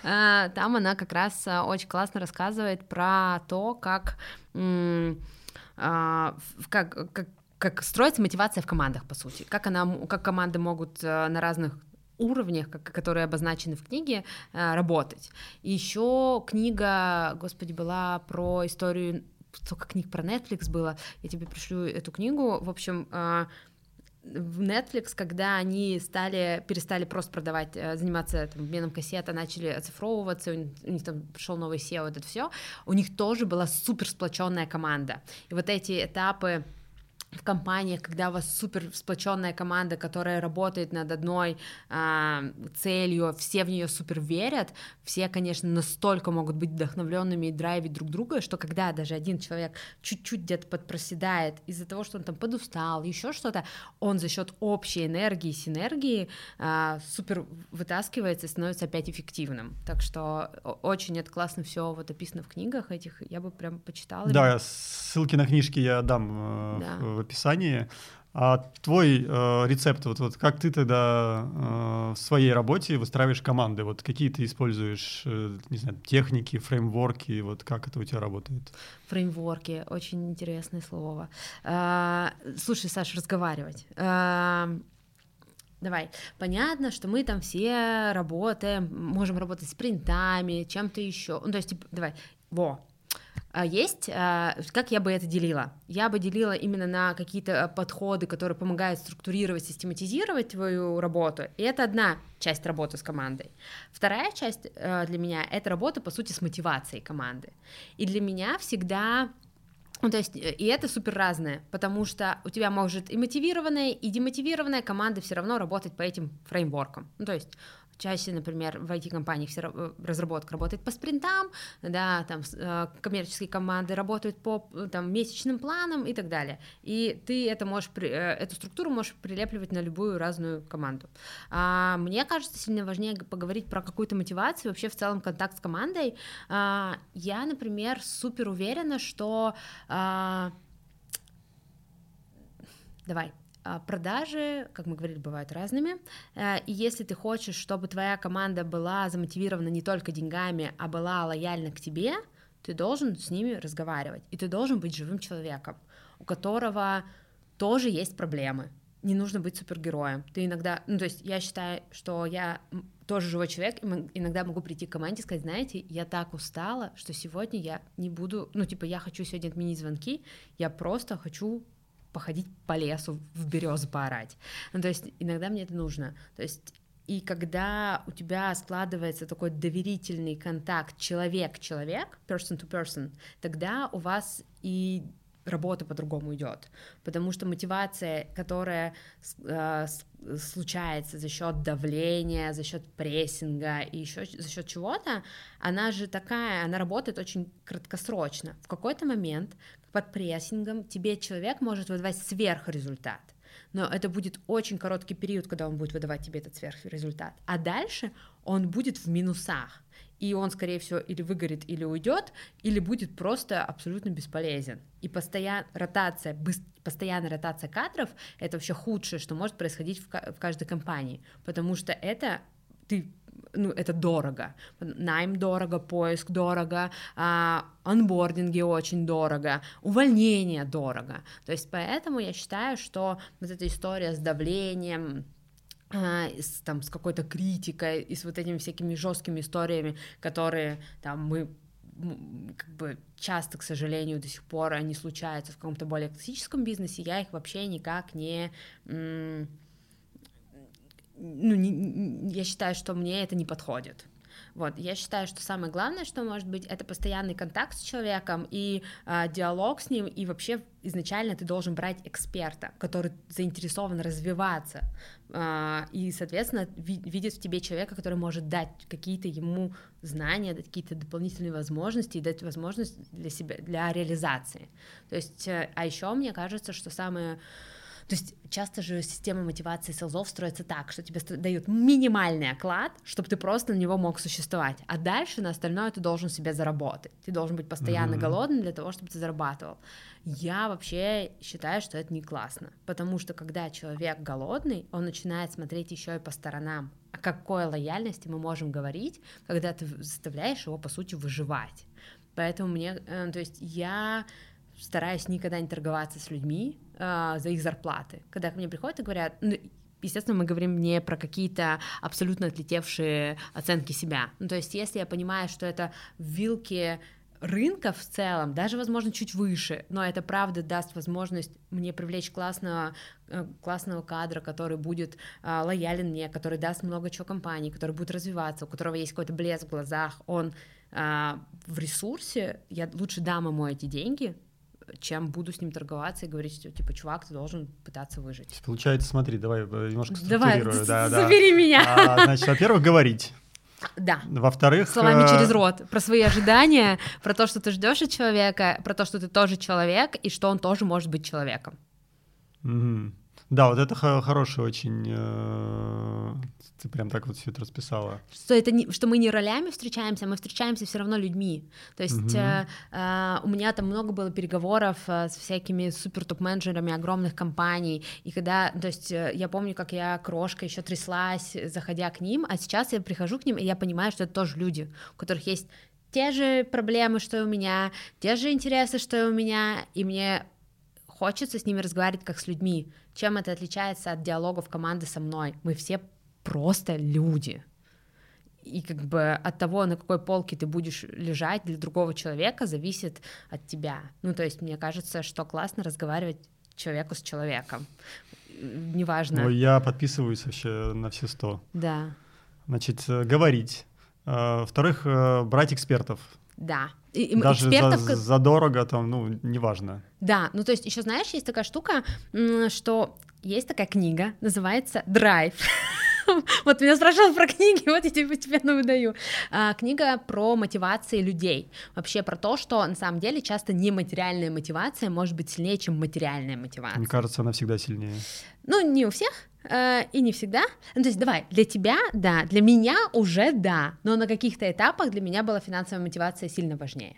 А, там она как раз а, очень классно рассказывает про то, как, а, как, как как строится мотивация в командах, по сути, как она, как команды могут э, на разных уровнях, которые обозначены в книге, э, работать. И еще книга, господи, была про историю столько книг про Netflix было, я тебе пришлю эту книгу, в общем, а, в Netflix, когда они стали, перестали просто продавать, э, заниматься там, обменом кассет, а начали оцифровываться, у них, у них там пришел новый SEO, это все, у них тоже была супер сплоченная команда. И вот эти этапы в компаниях, когда у вас супер сплоченная команда, которая работает над одной э, целью, все в нее супер верят, все, конечно, настолько могут быть вдохновленными и драйвить друг друга, что когда даже один человек чуть-чуть где-то подпроседает из-за того, что он там подустал, еще что-то, он за счет общей энергии, синергии э, супер вытаскивается и становится опять эффективным. Так что очень это классно все вот описано в книгах этих, я бы прям почитала. Да, ссылки на книжки я дам э, да описании. А твой э, рецепт, вот, вот как ты тогда э, в своей работе выстраиваешь команды? Вот какие ты используешь, э, не знаю, техники, фреймворки, вот как это у тебя работает? Фреймворки, очень интересное слово. Э, слушай, Саша, разговаривать. Э, Давай. Понятно, что мы там все работаем, можем работать с принтами, чем-то еще. Ну, то есть, типа, давай, во, есть, а, как я бы это делила? Я бы делила именно на какие-то подходы, которые помогают структурировать, систематизировать твою работу, и это одна часть работы с командой. Вторая часть а, для меня — это работа, по сути, с мотивацией команды. И для меня всегда ну, то есть, и это супер разное, потому что у тебя может и мотивированная, и демотивированная команда все равно работать по этим фреймворкам. Ну, то есть, Чаще, например, в IT-компаниях все э, разработка работает по спринтам, да, там э, коммерческие команды работают по там, месячным планам и так далее. И ты это можешь, э, эту структуру можешь прилепливать на любую разную команду. А мне кажется, сильно важнее поговорить про какую-то мотивацию, вообще в целом контакт с командой. А, я, например, супер уверена, что... А, давай, продажи, как мы говорили, бывают разными. Э, и если ты хочешь, чтобы твоя команда была замотивирована не только деньгами, а была лояльна к тебе, ты должен с ними разговаривать. И ты должен быть живым человеком, у которого тоже есть проблемы. Не нужно быть супергероем. Ты иногда, ну то есть я считаю, что я тоже живой человек, и иногда могу прийти к команде и сказать, знаете, я так устала, что сегодня я не буду, ну, типа, я хочу сегодня отменить звонки, я просто хочу походить по лесу, в березы поорать. Ну, то есть иногда мне это нужно. То есть и когда у тебя складывается такой доверительный контакт человек-человек, person to person, тогда у вас и работа по-другому идет, потому что мотивация, которая э, случается за счет давления, за счет прессинга и еще за счет чего-то, она же такая, она работает очень краткосрочно. В какой-то момент под прессингом тебе человек может выдавать сверхрезультат, но это будет очень короткий период, когда он будет выдавать тебе этот сверхрезультат, а дальше он будет в минусах, и он, скорее всего, или выгорит, или уйдет, или будет просто абсолютно бесполезен. И постоян... ротация, постоянная ротация кадров — это вообще худшее, что может происходить в каждой компании, потому что это ты ну, это дорого. Найм дорого, поиск дорого, а, анбординги очень дорого, увольнение дорого. То есть поэтому я считаю, что вот эта история с давлением, а, с, там, с какой-то критикой и с вот этими всякими жесткими историями, которые там мы как бы часто, к сожалению, до сих пор они случаются в каком-то более классическом бизнесе, я их вообще никак не ну, не, я считаю, что мне это не подходит. Вот, я считаю, что самое главное, что может быть, это постоянный контакт с человеком и э, диалог с ним, и вообще изначально ты должен брать эксперта, который заинтересован развиваться, э, и, соответственно, ви- видит в тебе человека, который может дать какие-то ему знания, дать какие-то дополнительные возможности и дать возможность для себя, для реализации. То есть, э, а еще мне кажется, что самое то есть часто же система мотивации селзов строится так, что тебе дают минимальный оклад, чтобы ты просто на него мог существовать, а дальше на остальное ты должен себе заработать. Ты должен быть постоянно mm-hmm. голодным для того, чтобы ты зарабатывал. Я вообще считаю, что это не классно, потому что когда человек голодный, он начинает смотреть еще и по сторонам. О какой лояльности мы можем говорить, когда ты заставляешь его, по сути, выживать. Поэтому мне, э, то есть я стараюсь никогда не торговаться с людьми э, за их зарплаты. Когда ко мне приходят и говорят, ну, естественно, мы говорим не про какие-то абсолютно отлетевшие оценки себя. Ну, то есть, если я понимаю, что это вилки рынка в целом, даже, возможно, чуть выше, но это правда даст возможность мне привлечь классного, э, классного кадра, который будет э, лоялен мне, который даст много чего компании, который будет развиваться, у которого есть какой-то блеск в глазах, он э, в ресурсе, я лучше дам ему эти деньги, чем буду с ним торговаться и говорить, что, типа, чувак, ты должен пытаться выжить. Получается, смотри, давай э, немножко структурирую. Давай, да, забери да. меня. А, значит, во-первых, говорить. Да. Во-вторых... Словами э, через рот. Про свои ожидания, про то, что ты ждешь от человека, про то, что ты тоже человек, и что он тоже может быть человеком. Да, вот это хороший очень... Э, ты прям так вот все это расписала. Что, это не, что мы не ролями встречаемся, мы встречаемся все равно людьми. То есть угу. э, э, у меня там много было переговоров э, с всякими супер топ-менеджерами огромных компаний, и когда... То есть э, я помню, как я крошка еще тряслась, заходя к ним, а сейчас я прихожу к ним, и я понимаю, что это тоже люди, у которых есть те же проблемы, что и у меня, те же интересы, что и у меня, и мне хочется с ними разговаривать как с людьми. Чем это отличается от диалогов команды со мной? Мы все просто люди. И как бы от того, на какой полке ты будешь лежать для другого человека, зависит от тебя. Ну, то есть мне кажется, что классно разговаривать человеку с человеком. Неважно. Ну, я подписываюсь вообще на все сто. Да. Значит, э, говорить. Э, во-вторых, э, брать экспертов. Да. И, Даже экспертов... за, за дорого там, ну, неважно. Да, ну то есть еще знаешь, есть такая штука, что есть такая книга, называется «Драйв». Вот меня спрашивал про книги, вот я тебе постепенно выдаю. А, книга про мотивации людей. Вообще про то, что на самом деле часто нематериальная мотивация может быть сильнее, чем материальная мотивация. Мне кажется, она всегда сильнее. Ну, не у всех, и не всегда. Ну, то есть, давай, для тебя, да, для меня уже да, но на каких-то этапах для меня была финансовая мотивация сильно важнее.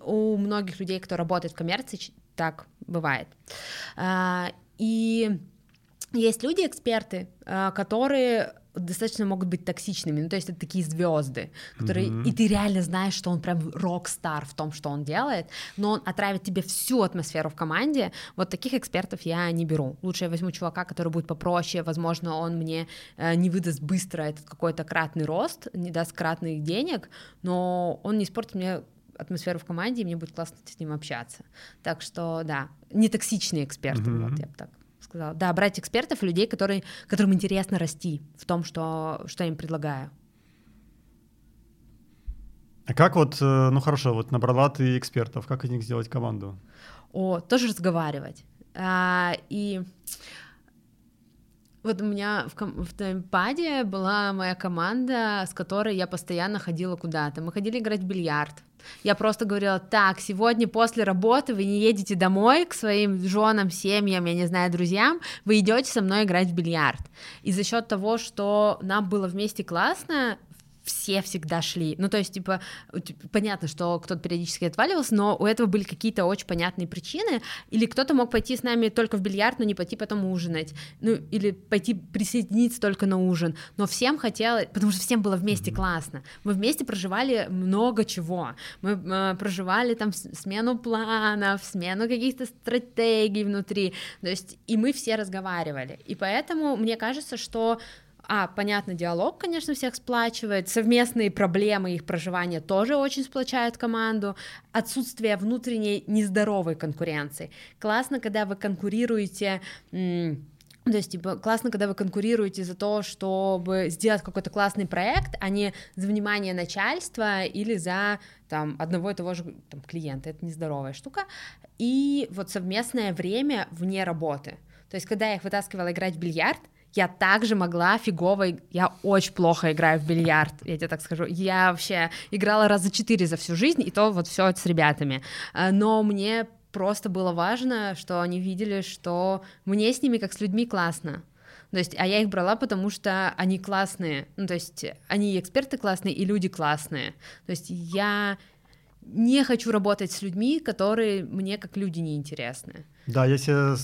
У многих людей, кто работает в коммерции, так бывает. А, и есть люди, эксперты, э, которые достаточно могут быть токсичными. Ну, то есть это такие звезды, которые, mm-hmm. и ты реально знаешь, что он прям рок-стар в том, что он делает, но он отравит тебе всю атмосферу в команде. Вот таких экспертов я не беру. Лучше я возьму чувака, который будет попроще, возможно, он мне э, не выдаст быстро этот какой-то кратный рост, не даст кратных денег, но он не испортит мне атмосферу в команде, и мне будет классно с ним общаться. Так что, да, не токсичные эксперты, mm-hmm. вот я бы так сказала. Да, брать экспертов, людей, которые, которым интересно расти в том, что, что я им предлагаю. А как вот, э, ну хорошо, вот набрала ты экспертов, как из них сделать команду? О, тоже разговаривать. А, и вот у меня в, в таймпаде была моя команда, с которой я постоянно ходила куда-то. Мы ходили играть в бильярд. Я просто говорила, так, сегодня после работы вы не едете домой к своим женам, семьям, я не знаю, друзьям, вы идете со мной играть в бильярд. И за счет того, что нам было вместе классно, все всегда шли. Ну, то есть, типа, понятно, что кто-то периодически отваливался, но у этого были какие-то очень понятные причины, или кто-то мог пойти с нами только в бильярд, но не пойти потом ужинать, ну, или пойти присоединиться только на ужин, но всем хотелось, потому что всем было вместе классно. Мы вместе проживали много чего. Мы э, проживали там смену планов, смену каких-то стратегий внутри, то есть, и мы все разговаривали. И поэтому мне кажется, что а, понятно, диалог, конечно, всех сплачивает, совместные проблемы их проживания тоже очень сплочают команду, отсутствие внутренней нездоровой конкуренции. Классно, когда вы конкурируете то есть, типа, классно, когда вы конкурируете за то, чтобы сделать какой-то классный проект, а не за внимание начальства или за там, одного и того же там, клиента. Это нездоровая штука. И вот совместное время вне работы. То есть, когда я их вытаскивала играть в бильярд, я также могла фигово, я очень плохо играю в бильярд, я тебе так скажу, я вообще играла раза четыре за всю жизнь, и то вот все с ребятами, э, но мне просто было важно, что они видели, что мне с ними как с людьми классно, то есть, а я их брала, потому что они классные, ну, то есть, они и эксперты классные, и люди классные, то есть, я не хочу работать с людьми, которые мне как люди не интересны. Да, я себя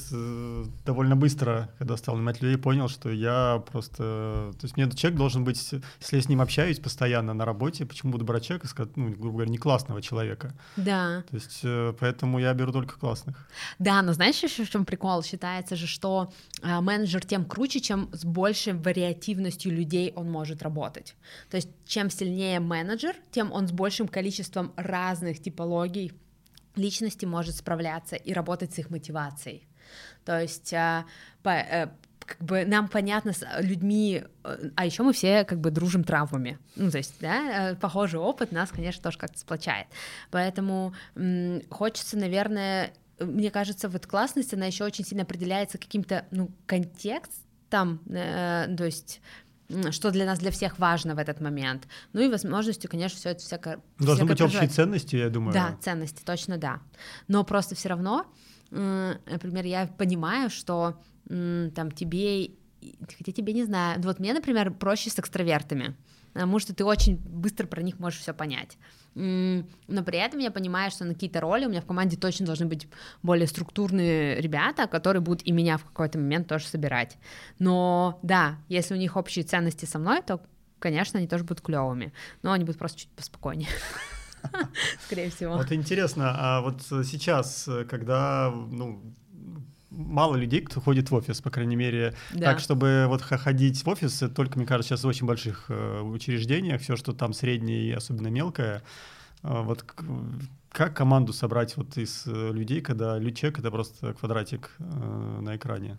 довольно быстро, когда стал нанимать людей, понял, что я просто... То есть мне этот человек должен быть... Если я с ним общаюсь постоянно на работе, почему буду брать человека, ну, грубо говоря, не классного человека? Да. То есть э, поэтому я беру только классных. Да, но знаешь еще в чем прикол? Считается же, что э, менеджер тем круче, чем с большей вариативностью людей он может работать. То есть чем сильнее менеджер, тем он с большим количеством разных типологий личности может справляться и работать с их мотивацией. То есть а, по, э, как бы нам понятно с людьми, э, а еще мы все как бы дружим травмами. Ну, то есть, да, э, похожий опыт нас, конечно, тоже как-то сплочает. Поэтому м- хочется, наверное, мне кажется, вот классность, она еще очень сильно определяется каким-то, ну, контекстом, э, то есть что для нас, для всех важно в этот момент. Ну и возможностью, конечно, все это всякое... Должны быть проживать. общие ценности, я думаю. Да, ценности, точно да. Но просто все равно, например, я понимаю, что там тебе, хотя тебе не знаю, вот мне, например, проще с экстравертами, потому что ты очень быстро про них можешь все понять. Но при этом я понимаю, что на какие-то роли у меня в команде точно должны быть более структурные ребята, которые будут и меня в какой-то момент тоже собирать. Но да, если у них общие ценности со мной, то, конечно, они тоже будут клевыми, но они будут просто чуть поспокойнее. Скорее всего. Вот интересно, а вот сейчас, когда ну, мало людей, кто ходит в офис, по крайней мере. Да. Так, чтобы вот ходить в офис, это только, мне кажется, сейчас в очень больших э, учреждениях, все, что там среднее и особенно мелкое. Э, вот как команду собрать вот из э, людей, когда человек — это просто квадратик э, на экране?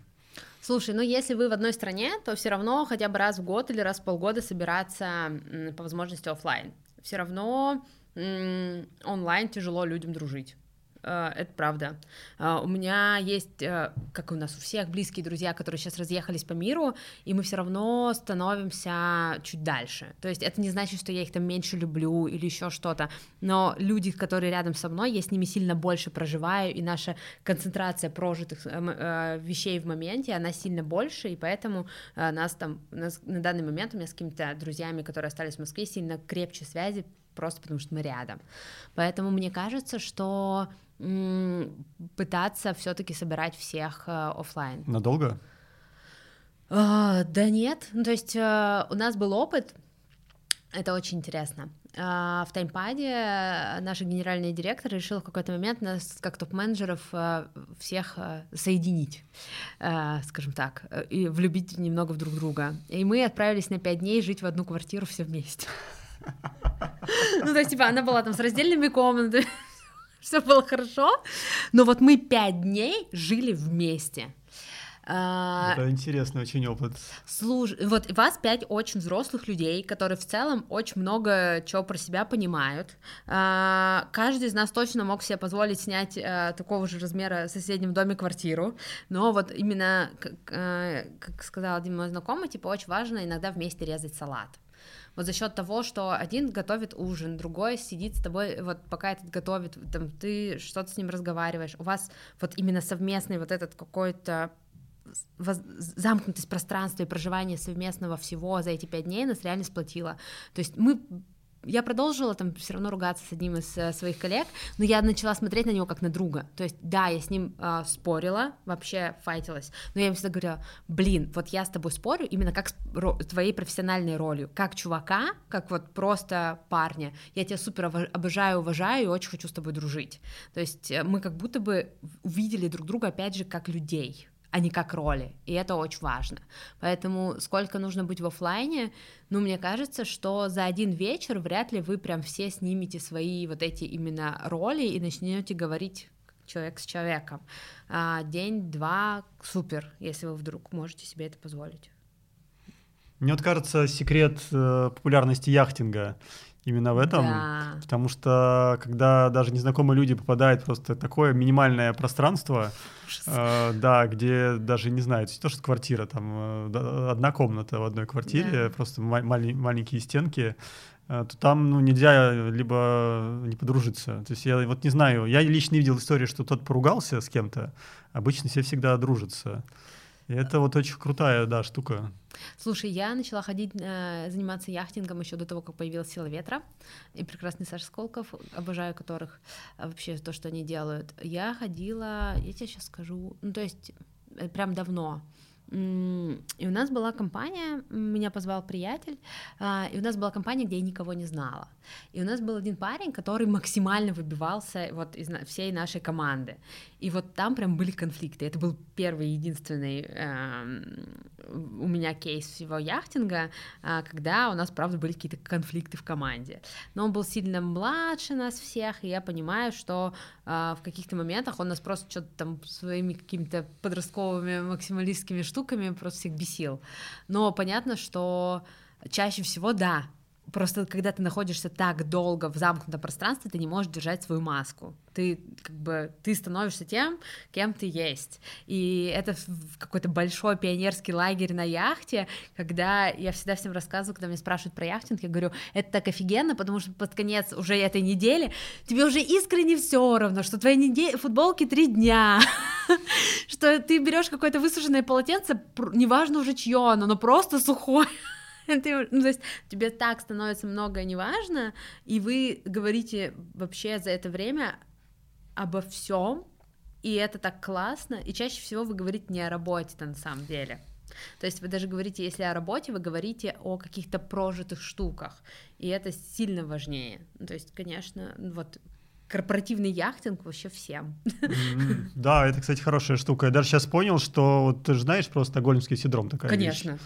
Слушай, ну если вы в одной стране, то все равно хотя бы раз в год или раз в полгода собираться по возможности офлайн. Все равно онлайн тяжело людям дружить. Э, это правда. Э, у меня есть, э, как у нас у всех, близкие друзья, которые сейчас разъехались по миру, и мы все равно становимся чуть дальше. То есть это не значит, что я их там меньше люблю или еще что-то, но люди, которые рядом со мной, я с ними сильно больше проживаю, и наша концентрация прожитых вещей в моменте, она сильно больше, и поэтому нас там, нас на данный момент у меня с какими-то друзьями, которые остались в Москве, сильно крепче связи, просто потому что мы рядом. Поэтому мне кажется, что пытаться все-таки собирать всех э, офлайн. Надолго? А, да нет, ну, то есть а, у нас был опыт, это очень интересно. А, в таймпаде наш генеральный директор решил в какой-то момент нас, как топ-менеджеров, а, всех соединить, скажем так, и влюбить немного в друг друга. И мы отправились на пять дней жить в одну квартиру все вместе. Ну, то есть, типа, она была там с раздельными комнатами, все было хорошо, но вот мы пять дней жили вместе. А, Это интересный очень опыт. Служ... Вот вас пять очень взрослых людей, которые в целом очень много чего про себя понимают. А, каждый из нас точно мог себе позволить снять а, такого же размера в соседнем доме квартиру, но вот именно, как сказал один мой знакомый, типа очень важно иногда вместе резать салат вот за счет того, что один готовит ужин, другой сидит с тобой, вот пока этот готовит, там, ты что-то с ним разговариваешь, у вас вот именно совместный вот этот какой-то замкнутость пространства и проживание совместного всего за эти пять дней нас реально сплотило. То есть мы я продолжила там все равно ругаться с одним из э, своих коллег, но я начала смотреть на него как на друга. То есть, да, я с ним э, спорила, вообще файтилась, но я ему всегда говорила, блин, вот я с тобой спорю именно как с твоей профессиональной ролью, как чувака, как вот просто парня. Я тебя супер обожаю, уважаю и очень хочу с тобой дружить. То есть э, мы как будто бы увидели друг друга опять же как людей а не как роли, и это очень важно. Поэтому сколько нужно быть в офлайне, ну, мне кажется, что за один вечер вряд ли вы прям все снимете свои вот эти именно роли и начнете говорить человек с человеком. А, День-два супер, если вы вдруг можете себе это позволить. Мне вот кажется, секрет э, популярности яхтинга именно в этом, да. потому что когда даже незнакомые люди попадают просто такое минимальное пространство, э, да, где даже не знаю, то, что квартира, там э, одна комната в одной квартире, да. просто ма- маленькие стенки, э, то там ну, нельзя либо не подружиться. То есть я вот не знаю, я лично видел истории, что тот поругался с кем-то, обычно все всегда дружатся. Это вот очень крутая, да, штука. Слушай, я начала ходить, э, заниматься яхтингом еще до того, как появилась сила ветра. И прекрасный Саша Сколков, обожаю которых э, вообще то, что они делают. Я ходила, я тебе сейчас скажу, ну то есть э, прям давно. И у нас была компания, меня позвал приятель, а, и у нас была компания, где я никого не знала. И у нас был один парень, который максимально выбивался вот из всей нашей команды. И вот там прям были конфликты. Это был первый единственный э, у меня кейс всего яхтинга, э, когда у нас, правда, были какие-то конфликты в команде. Но он был сильно младше нас всех, и я понимаю, что э, в каких-то моментах он нас просто что-то там своими какими-то подростковыми максималистскими штуками просто всех бесил. Но понятно, что чаще всего, да, просто когда ты находишься так долго в замкнутом пространстве, ты не можешь держать свою маску. Ты как бы ты становишься тем, кем ты есть. И это какой-то большой пионерский лагерь на яхте, когда я всегда всем рассказываю, когда меня спрашивают про яхтинг, я говорю, это так офигенно, потому что под конец уже этой недели тебе уже искренне все равно, что твои недель... футболки три дня, что ты берешь какое-то высушенное полотенце, неважно уже чье оно, но просто сухое, Ты, ну, то есть тебе так становится многое неважно, и вы говорите вообще за это время обо всем, и это так классно, и чаще всего вы говорите не о работе-то на самом деле. То есть вы даже говорите, если о работе, вы говорите о каких-то прожитых штуках, и это сильно важнее. То есть, конечно, вот корпоративный яхтинг вообще всем. Да, это, кстати, хорошая штука. Я даже сейчас понял, что вот ты же знаешь просто стокгольмский синдром такая Конечно. Вещь.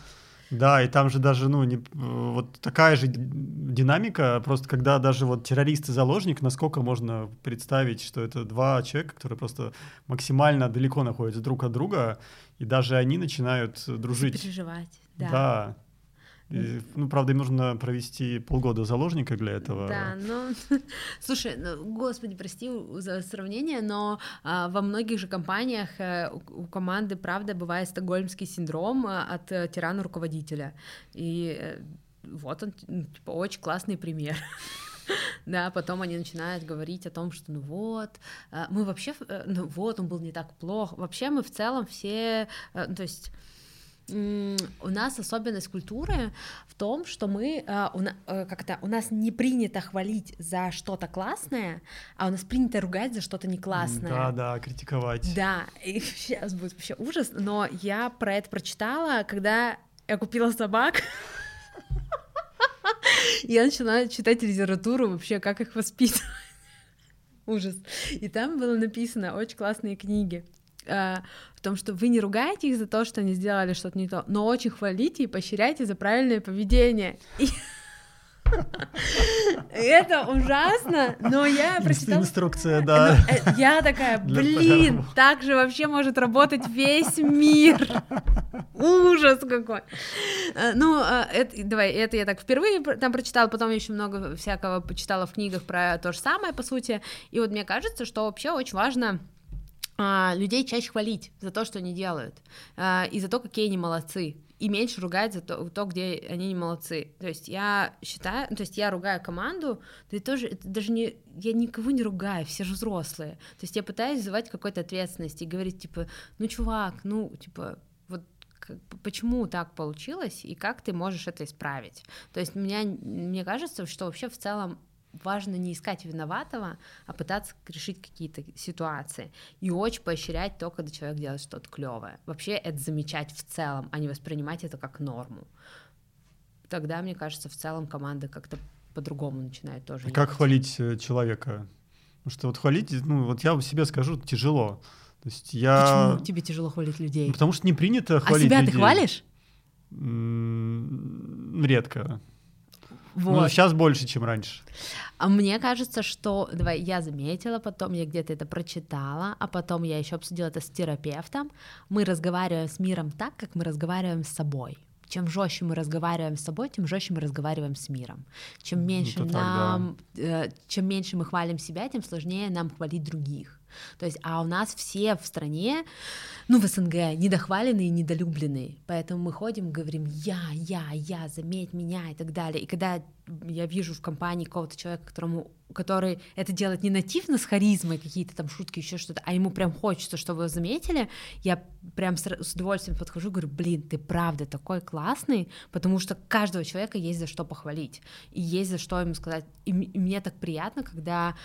Да, и там же даже, ну, не, вот такая же динамика, просто когда даже вот террорист и заложник, насколько можно представить, что это два человека, которые просто максимально далеко находятся друг от друга, и даже они начинают дружить. Переживать, да. Да, и, ну, правда, им нужно провести полгода заложника для этого. Да, ну, слушай, ну, господи, прости за сравнение, но а, во многих же компаниях а, у, у команды, правда, бывает стокгольмский синдром а, от а, тирана руководителя. И а, вот он, ну, типа, очень классный пример. Да, потом они начинают говорить о том, что ну вот, мы вообще, ну вот, он был не так плох. Вообще мы в целом все, ну, то есть у нас особенность культуры в том, что мы а, э, как-то у нас не принято хвалить за что-то классное, а у нас принято ругать за что-то не классное. Да, да, критиковать. Да, и сейчас будет вообще ужас, но я про это прочитала, когда я купила собак. Я начала читать литературу вообще, как их воспитывать. Ужас. И там было написано очень классные книги. А, в том, что вы не ругаете их за то, что они сделали что-то не то, но очень хвалите и поощряйте за правильное поведение. И... Это ужасно, но я прочитала... Инструкция, да. Э, я такая, блин, так же вообще может работать весь мир. Ужас какой. Э, ну, э, это, давай, это я так впервые там прочитала, потом еще много всякого почитала в книгах про то же самое, по сути. И вот мне кажется, что вообще очень важно людей чаще хвалить за то, что они делают, а, и за то, какие они молодцы, и меньше ругать за то, то, где они не молодцы. То есть я считаю, то есть я ругаю команду, да и тоже, даже не, я никого не ругаю, все же взрослые. То есть я пытаюсь вызывать какой-то ответственности и говорить, типа, ну, чувак, ну, типа, вот почему так получилось и как ты можешь это исправить. То есть меня, мне кажется, что вообще в целом важно не искать виноватого, а пытаться решить какие-то ситуации. И очень поощрять то, когда человек делает что-то клевое. Вообще это замечать в целом, а не воспринимать это как норму. Тогда, мне кажется, в целом команда как-то по-другому начинает тоже. А как хвалить э, человека? Потому что вот хвалить, ну вот я себе скажу, тяжело. То есть я... Почему тебе тяжело хвалить людей? Ну, потому что не принято хвалить А себя людей. ты хвалишь? Редко. Вот. Ну, сейчас больше, чем раньше. А мне кажется, что, давай, я заметила, потом я где-то это прочитала, а потом я еще обсудила это с терапевтом. Мы разговариваем с миром так, как мы разговариваем с собой. Чем жестче мы разговариваем с собой, тем жестче мы разговариваем с миром. Чем меньше ну, нам, так, да. э, чем меньше мы хвалим себя, тем сложнее нам хвалить других. То есть, а у нас все в стране, ну, в СНГ, недохваленные и недолюбленные. Поэтому мы ходим, говорим «я, я, я, заметь меня» и так далее. И когда я вижу в компании какого-то человека, которому, который это делает не нативно с харизмой, какие-то там шутки, еще что-то, а ему прям хочется, чтобы вы заметили, я прям с, с удовольствием подхожу говорю, блин, ты правда такой классный, потому что каждого человека есть за что похвалить, и есть за что ему сказать. И, и мне так приятно, когда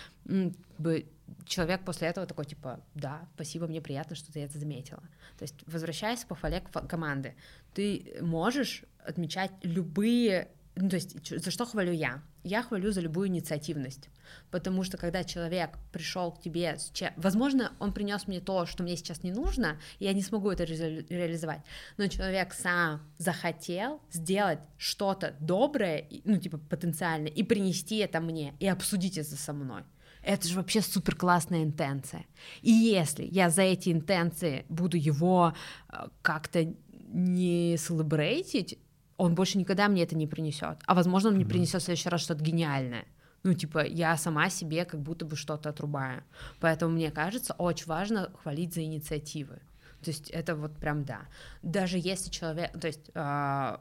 бы человек после этого такой, типа, да, спасибо, мне приятно, что ты это заметила. То есть, возвращаясь к похвале команды, ты можешь отмечать любые ну, то есть, за что хвалю я? Я хвалю за любую инициативность, потому что когда человек пришел к тебе, с чем... возможно, он принес мне то, что мне сейчас не нужно, и я не смогу это ре- реализовать, но человек сам захотел сделать что-то доброе, ну, типа, потенциально, и принести это мне, и обсудить это со мной. Это же вообще супер классная интенция. И если я за эти интенции буду его э, как-то не селебрейтить, он больше никогда мне это не принесет. А возможно, он мне принесет в следующий раз что-то гениальное. Ну, типа, я сама себе как будто бы что-то отрубаю. Поэтому, мне кажется, очень важно хвалить за инициативы. То есть это вот прям да. Даже если человек, то есть э,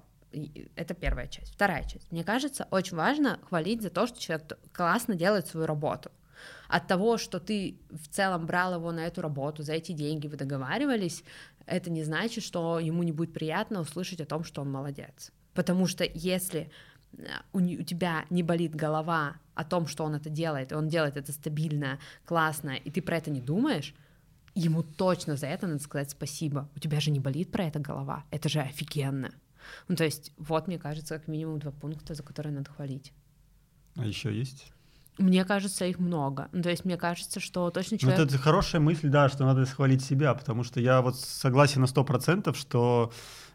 это первая часть. Вторая часть. Мне кажется, очень важно хвалить за то, что человек классно делает свою работу от того, что ты в целом брал его на эту работу, за эти деньги вы договаривались, это не значит, что ему не будет приятно услышать о том, что он молодец. Потому что если э, у, у тебя не болит голова о том, что он это делает, и он делает это стабильно, классно, и ты про это не думаешь, ему точно за это надо сказать спасибо. У тебя же не болит про это голова, это же офигенно. Ну, то есть, вот, мне кажется, как минимум два пункта, за которые надо хвалить. А еще есть? Мне кажется, их много. Ну, то есть мне кажется, что точно человек... Вот это хорошая мысль, да, что надо схвалить себя, потому что я вот согласен на сто процентов, что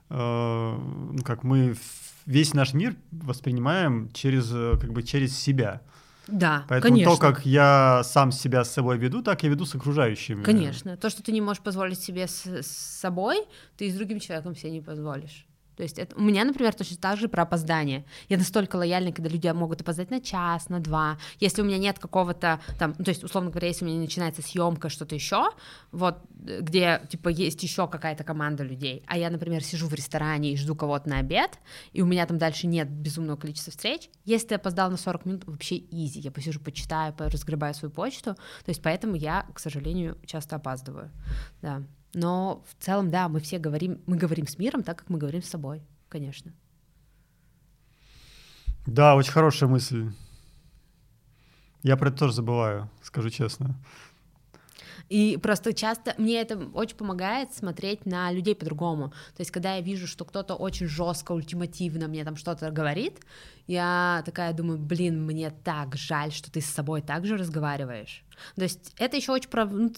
э, ну, как мы весь наш мир воспринимаем через, э, как бы через себя. Да, Поэтому конечно. то, как я сам себя с собой веду, так я веду с окружающими. Конечно. То, что ты не можешь позволить себе с, с собой, ты и с другим человеком себе не позволишь. То есть это, у меня, например, точно так же про опоздание. Я настолько лояльна, когда люди могут опоздать на час, на два. Если у меня нет какого-то там, ну, то есть, условно говоря, если у меня начинается съемка, что-то еще, вот, где, типа, есть еще какая-то команда людей, а я, например, сижу в ресторане и жду кого-то на обед, и у меня там дальше нет безумного количества встреч, если ты опоздал на 40 минут, вообще изи, я посижу, почитаю, разгребаю свою почту, то есть поэтому я, к сожалению, часто опаздываю, да. Но в целом, да, мы все говорим, мы говорим с миром так, как мы говорим с собой, конечно. Да, очень хорошая мысль. Я про это тоже забываю, скажу честно. И просто часто мне это очень помогает смотреть на людей по-другому. То есть, когда я вижу, что кто-то очень жестко, ультимативно мне там что-то говорит, я такая думаю, блин, мне так жаль, что ты с собой так же разговариваешь. То есть, это еще очень про... Ну,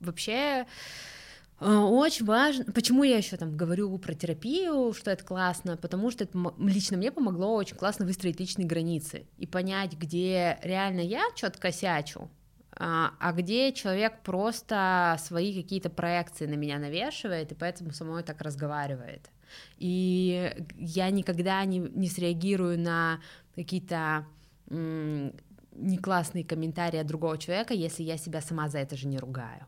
вообще очень важно. Почему я еще там говорю про терапию, что это классно? Потому что это лично мне помогло очень классно выстроить личные границы и понять, где реально я что-то косячу, а, а где человек просто свои какие-то проекции на меня навешивает, и поэтому со мной так разговаривает. И я никогда не, не среагирую на какие-то не классные комментарии от другого человека, если я себя сама за это же не ругаю.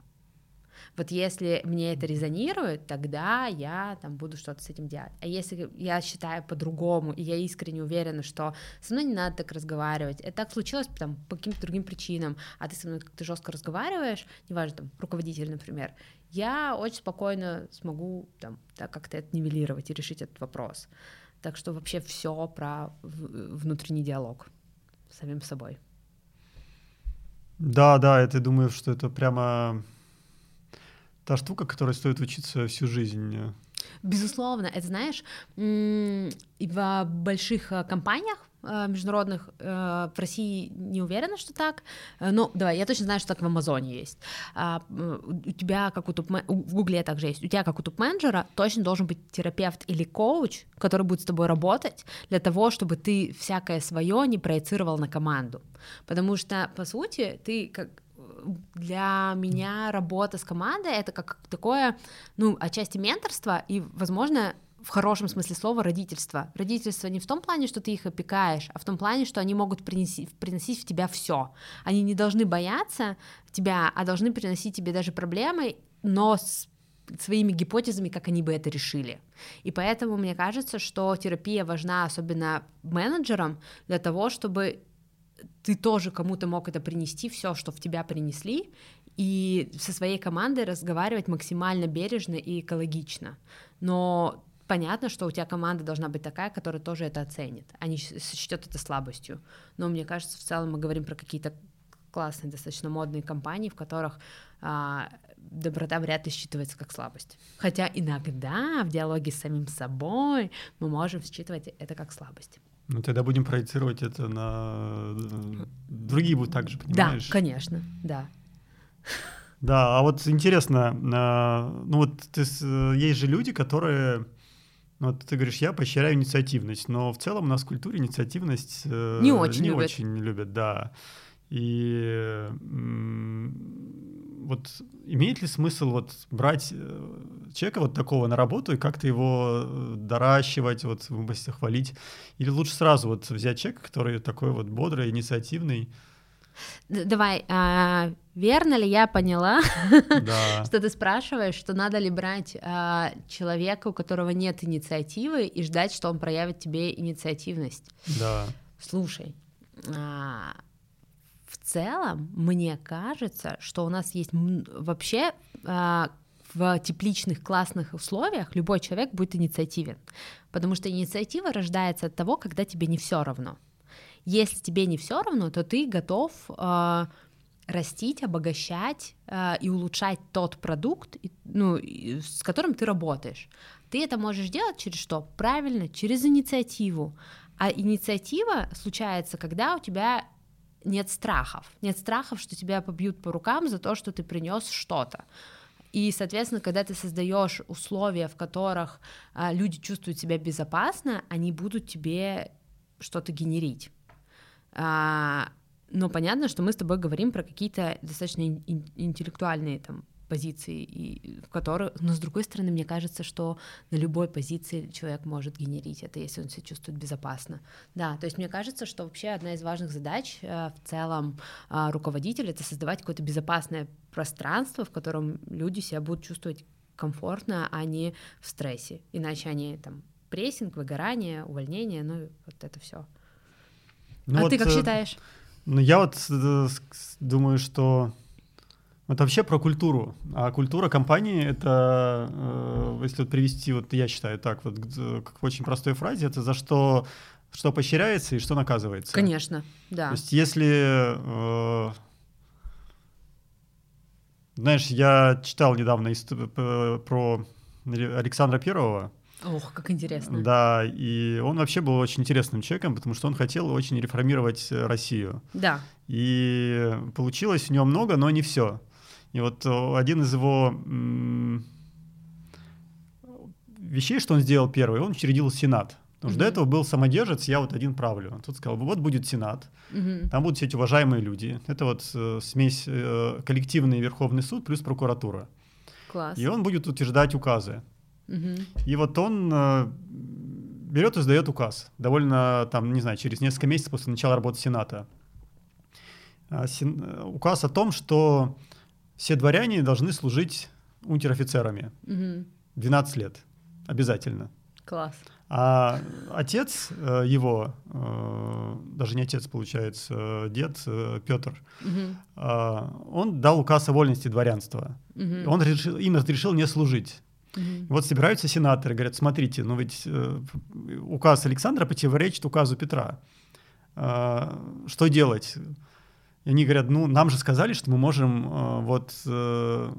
Вот если мне это резонирует, тогда я там буду что-то с этим делать. А если я считаю по-другому, и я искренне уверена, что со мной не надо так разговаривать, это так случилось там, по каким-то другим причинам, а ты со мной как-то жестко разговариваешь, неважно, там, руководитель, например, я очень спокойно смогу там так как-то это нивелировать и решить этот вопрос. Так что вообще все про внутренний диалог с самим собой. Да, да, это думаю, что это прямо та штука, которой стоит учиться всю жизнь. Безусловно, это знаешь, и в больших э, компаниях э, международных э, в России не уверена, что так. Ну, давай, я точно знаю, что так в Амазоне есть. А, у тебя, как у топ в Гугле также есть, у тебя, как у топ-менеджера, точно должен быть терапевт или коуч, который будет с тобой работать для того, чтобы ты всякое свое не проецировал на команду. Потому что, по сути, ты как для меня работа с командой это как такое, ну, отчасти менторство и, возможно, в хорошем смысле слова родительство. Родительство не в том плане, что ты их опекаешь, а в том плане, что они могут принести, приносить в тебя все. Они не должны бояться тебя, а должны приносить тебе даже проблемы, но с своими гипотезами, как они бы это решили. И поэтому мне кажется, что терапия важна особенно менеджерам для того, чтобы ты тоже кому-то мог это принести, все, что в тебя принесли, и со своей командой разговаривать максимально бережно и экологично. Но понятно, что у тебя команда должна быть такая, которая тоже это оценит, а не сочтет это слабостью. Но мне кажется, в целом мы говорим про какие-то классные, достаточно модные компании, в которых а, доброта вряд ли считывается как слабость. Хотя иногда в диалоге с самим собой мы можем считывать это как слабость. Ну, тогда будем проецировать это на э, другие будут также, понимаешь? Да, конечно, да. Да, а вот интересно, а, ну вот ты, есть же люди, которые, ну, вот ты говоришь, я поощряю инициативность, но в целом у нас в культуре инициативность э, не очень не любят. очень любят, да. И вот имеет ли смысл вот брать э, человека вот такого на работу и как-то его э, доращивать, вот в области хвалить? Или лучше сразу вот взять человека, который такой вот бодрый, инициативный? Давай, а, верно ли я поняла, да. что ты спрашиваешь, что надо ли брать а, человека, у которого нет инициативы, и ждать, что он проявит тебе инициативность? Да. Слушай, а, в целом, мне кажется, что у нас есть вообще а, в тепличных классных условиях любой человек будет инициативен, потому что инициатива рождается от того, когда тебе не все равно. Если тебе не все равно, то ты готов э, растить, обогащать э, и улучшать тот продукт, ну, с которым ты работаешь. Ты это можешь делать через что? Правильно, через инициативу. А инициатива случается, когда у тебя нет страхов. Нет страхов, что тебя побьют по рукам за то, что ты принес что-то. И, соответственно, когда ты создаешь условия, в которых а, люди чувствуют себя безопасно, они будут тебе что-то генерить. А, но понятно, что мы с тобой говорим про какие-то достаточно интеллектуальные там позиции, и в которых, но с другой стороны, мне кажется, что на любой позиции человек может генерить это, если он себя чувствует безопасно. Да, то есть мне кажется, что вообще одна из важных задач э, в целом э, руководителя — это создавать какое-то безопасное пространство, в котором люди себя будут чувствовать комфортно, а не в стрессе. Иначе они там прессинг, выгорание, увольнение, ну вот это все. Ну а вот, ты как э, считаешь? Ну я вот думаю, что Вот вообще про культуру. А культура компании это, э, если вот привести, вот я считаю так, вот как в очень простой фразе, это за что что поощряется и что наказывается. Конечно, да. То есть если э, знаешь, я читал недавно про Александра Первого. Ох, как интересно. Да, и он вообще был очень интересным человеком, потому что он хотел очень реформировать Россию. Да. И получилось у него много, но не все. И вот один из его вещей, что он сделал первый, он учредил Сенат. Потому что mm-hmm. до этого был самодержец, я вот один правлю. Он тут сказал, вот будет Сенат, mm-hmm. там будут все эти уважаемые люди. Это вот э, смесь э, коллективный Верховный суд плюс прокуратура. Класс. И он будет утверждать указы. Mm-hmm. И вот он э, берет и сдает указ. Довольно, там, не знаю, через несколько месяцев после начала работы Сената. А, сен, э, указ о том, что все дворяне должны служить унтер-офицерами. Mm-hmm. 12 лет. Обязательно. Класс. А отец э, его, э, даже не отец, получается, э, дед Петр, угу. он дал указ о вольности дворянства. Угу. Он решил, им разрешил не служить. Угу. Вот собираются сенаторы, говорят, смотрите, ну ведь указ Александра противоречит указу Петра. Что делать? И они говорят, ну, нам же сказали, что мы можем э, вот э,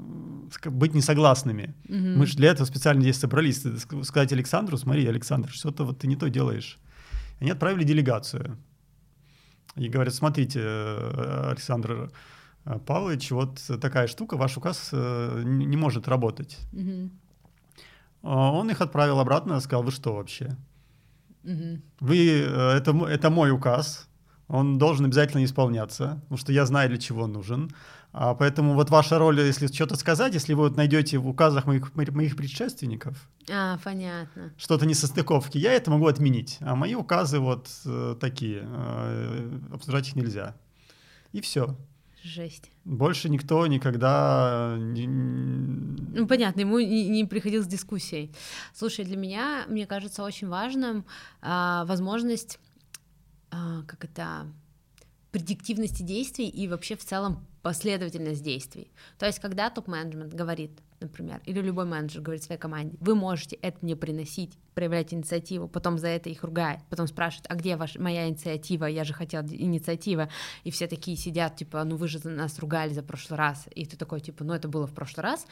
быть несогласными. Mm-hmm. Мы же для этого специально здесь собрались. Сказать Александру, смотри, Александр, что-то вот ты не то делаешь. Они отправили делегацию. И говорят, смотрите, э, Александр э, Павлович, вот такая штука, ваш указ э, не может работать. Mm-hmm. Он их отправил обратно, сказал, вы что вообще? Mm-hmm. Вы, это, это мой указ, он должен обязательно исполняться, потому что я знаю, для чего он нужен. А поэтому вот ваша роль, если что-то сказать, если вы вот найдете в указах моих, моих предшественников а, понятно. что-то несостыковки, я это могу отменить. А мои указы вот э, такие, э, обсуждать их нельзя. И все. Жесть. Больше никто никогда... Ну, понятно, ему не, не приходил с дискуссией. Слушай, для меня, мне кажется, очень важным а, возможность как это предиктивности действий и вообще в целом последовательность действий. То есть, когда топ-менеджмент говорит, например, или любой менеджер говорит своей команде, вы можете это мне приносить, проявлять инициативу, потом за это их ругает, потом спрашивает, а где ваша, моя инициатива, я же хотел инициатива, и все такие сидят, типа, ну вы же нас ругали за прошлый раз, и ты такой, типа, ну это было в прошлый раз,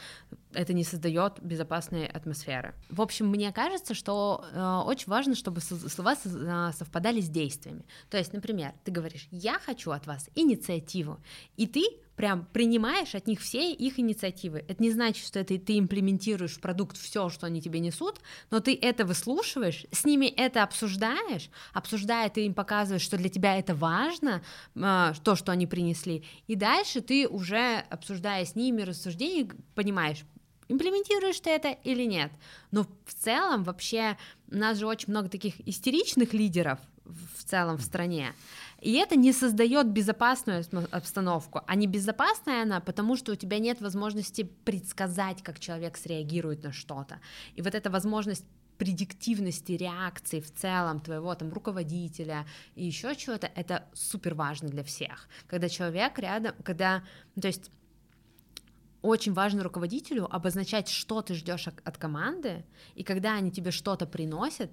это не создает безопасной атмосферы. В общем, мне кажется, что э, очень важно, чтобы слова э, совпадали с действиями. То есть, например, ты говоришь, я хочу от вас инициативу, и ты прям принимаешь от них все их инициативы. Это не значит, что это ты имплементируешь в продукт все, что они тебе несут, но ты это выслушиваешь, с ними это обсуждаешь, обсуждая, ты им показываешь, что для тебя это важно, а, то, что они принесли, и дальше ты уже, обсуждая с ними рассуждения, понимаешь, имплементируешь ты это или нет. Но в целом вообще у нас же очень много таких истеричных лидеров в целом в стране. И это не создает безопасную обстановку. А не безопасная она, потому что у тебя нет возможности предсказать, как человек среагирует на что-то. И вот эта возможность предиктивности реакции в целом твоего там руководителя и еще чего-то, это супер важно для всех. Когда человек рядом, когда, ну, то есть очень важно руководителю обозначать, что ты ждешь от команды, и когда они тебе что-то приносят,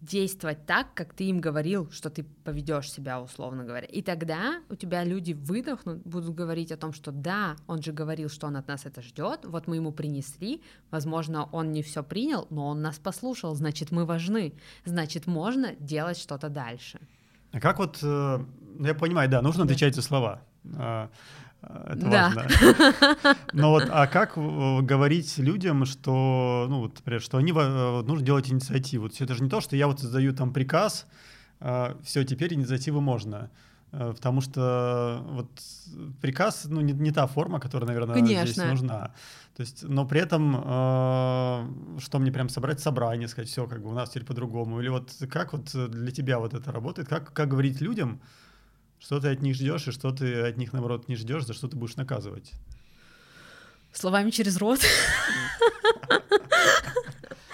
действовать так, как ты им говорил, что ты поведешь себя, условно говоря. И тогда у тебя люди выдохнут, будут говорить о том, что да, он же говорил, что он от нас это ждет, вот мы ему принесли, возможно, он не все принял, но он нас послушал, значит, мы важны, значит, можно делать что-то дальше. А как вот, э, я понимаю, да, нужно отвечать за слова. Это да. важно. Но вот, а как э, говорить людям, что, ну, вот, например, что они э, нужно делать инициативу? Это же не то, что я вот создаю там приказ, а, все, теперь инициативу можно. Э, потому что вот приказ, ну, не, не та форма, которая, наверное, Конечно. здесь нужна. То есть, но при этом, э, что мне прям собрать собрание, сказать, все, как бы у нас теперь по-другому. Или вот как вот для тебя вот это работает? Как, как говорить людям, что ты от них ждешь и что ты от них, наоборот, не ждешь, за что ты будешь наказывать? Словами через рот.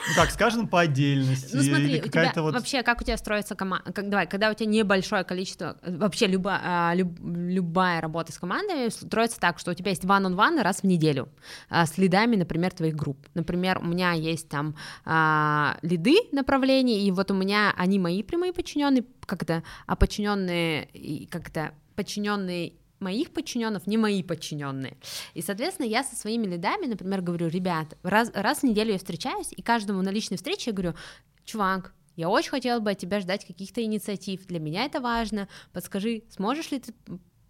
Ну как, скажем, по отдельности? Ну смотри, у тебя вот... вообще, как у тебя строится команда? Как, давай, когда у тебя небольшое количество, вообще люба, а, люб, любая работа с командой строится так, что у тебя есть one-on-one раз в неделю а, с лидами, например, твоих групп. Например, у меня есть там а, лиды направлений, и вот у меня они мои прямые подчиненные, как это, а подчиненные, как это, подчиненные моих подчиненных не мои подчиненные. И, соответственно, я со своими лидами, например, говорю, ребят, раз, раз в неделю я встречаюсь, и каждому на личной встрече я говорю, чувак, я очень хотела бы от тебя ждать каких-то инициатив. Для меня это важно. Подскажи, сможешь ли ты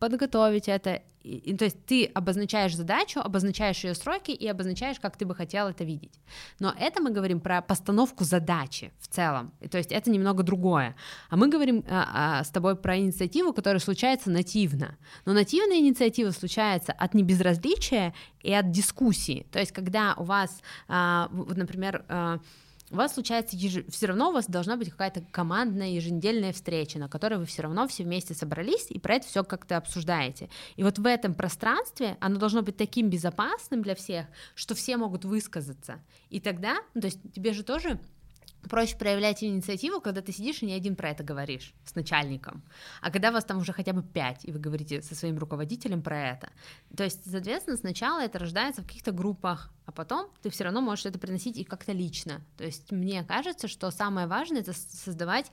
подготовить это. И, и, то есть ты обозначаешь задачу, обозначаешь ее сроки и обозначаешь, как ты бы хотел это видеть. Но это мы говорим про постановку задачи в целом. И, то есть это немного другое. А мы говорим а, а, с тобой про инициативу, которая случается нативно. Но нативная инициатива случается от небезразличия и от дискуссии. То есть когда у вас, а, вот, например, а, у вас случается еж... все равно у вас должна быть какая-то командная еженедельная встреча, на которой вы все равно все вместе собрались и про это все как-то обсуждаете. И вот в этом пространстве оно должно быть таким безопасным для всех, что все могут высказаться. И тогда, ну, то есть тебе же тоже проще проявлять инициативу, когда ты сидишь и не один про это говоришь с начальником, а когда вас там уже хотя бы пять, и вы говорите со своим руководителем про это. То есть, соответственно, сначала это рождается в каких-то группах, а потом ты все равно можешь это приносить и как-то лично. То есть мне кажется, что самое важное это создавать,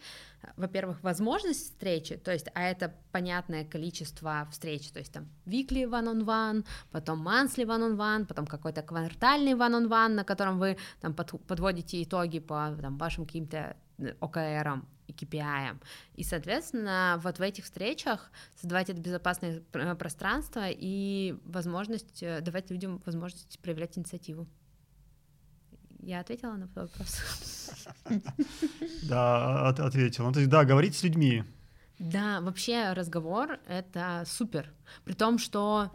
во-первых, возможность встречи, то есть, а это понятное количество встреч, то есть там weekly one-on-one, потом monthly one-on-one, потом какой-то квартальный one-on-one, на котором вы там под, подводите итоги по там, вашим каким-то э, ОКРам и KPI. И, соответственно, вот в этих встречах создавать это безопасное пространство и возможность, э, давать людям возможность проявлять инициативу. Я ответила на вопрос. Да, ответила. Ну, то есть, да, говорить с людьми. Да, вообще разговор — это супер. При том, что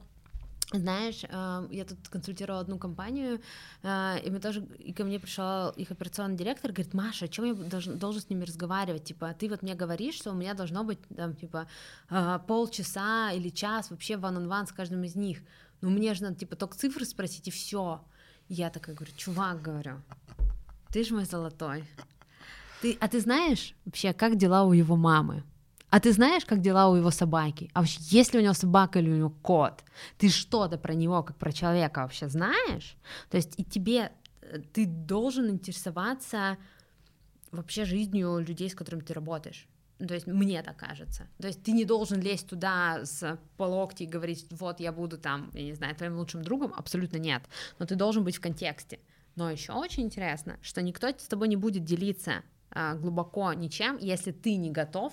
знаешь, э, я тут консультировала одну компанию, э, и мы тоже, и ко мне пришел их операционный директор, говорит, Маша, о чем я должен, должен с ними разговаривать? Типа, ты вот мне говоришь, что у меня должно быть там, типа, э, полчаса или час вообще one-on-one с каждым из них. Ну, мне же надо, типа, только цифры спросить, и все. Я такая говорю, чувак, говорю, ты же мой золотой. Ты, а ты знаешь вообще, как дела у его мамы? А ты знаешь, как дела у его собаки? А вообще, есть ли у него собака или у него кот? Ты что-то про него, как про человека вообще знаешь? То есть и тебе, э, ты должен интересоваться вообще жизнью людей, с которыми ты работаешь. Ну, то есть мне так кажется. То есть ты не должен лезть туда с по локти и говорить, вот я буду там, я не знаю, твоим лучшим другом, абсолютно нет. Но ты должен быть в контексте. Но еще очень интересно, что никто с тобой не будет делиться а, глубоко ничем, если ты не готов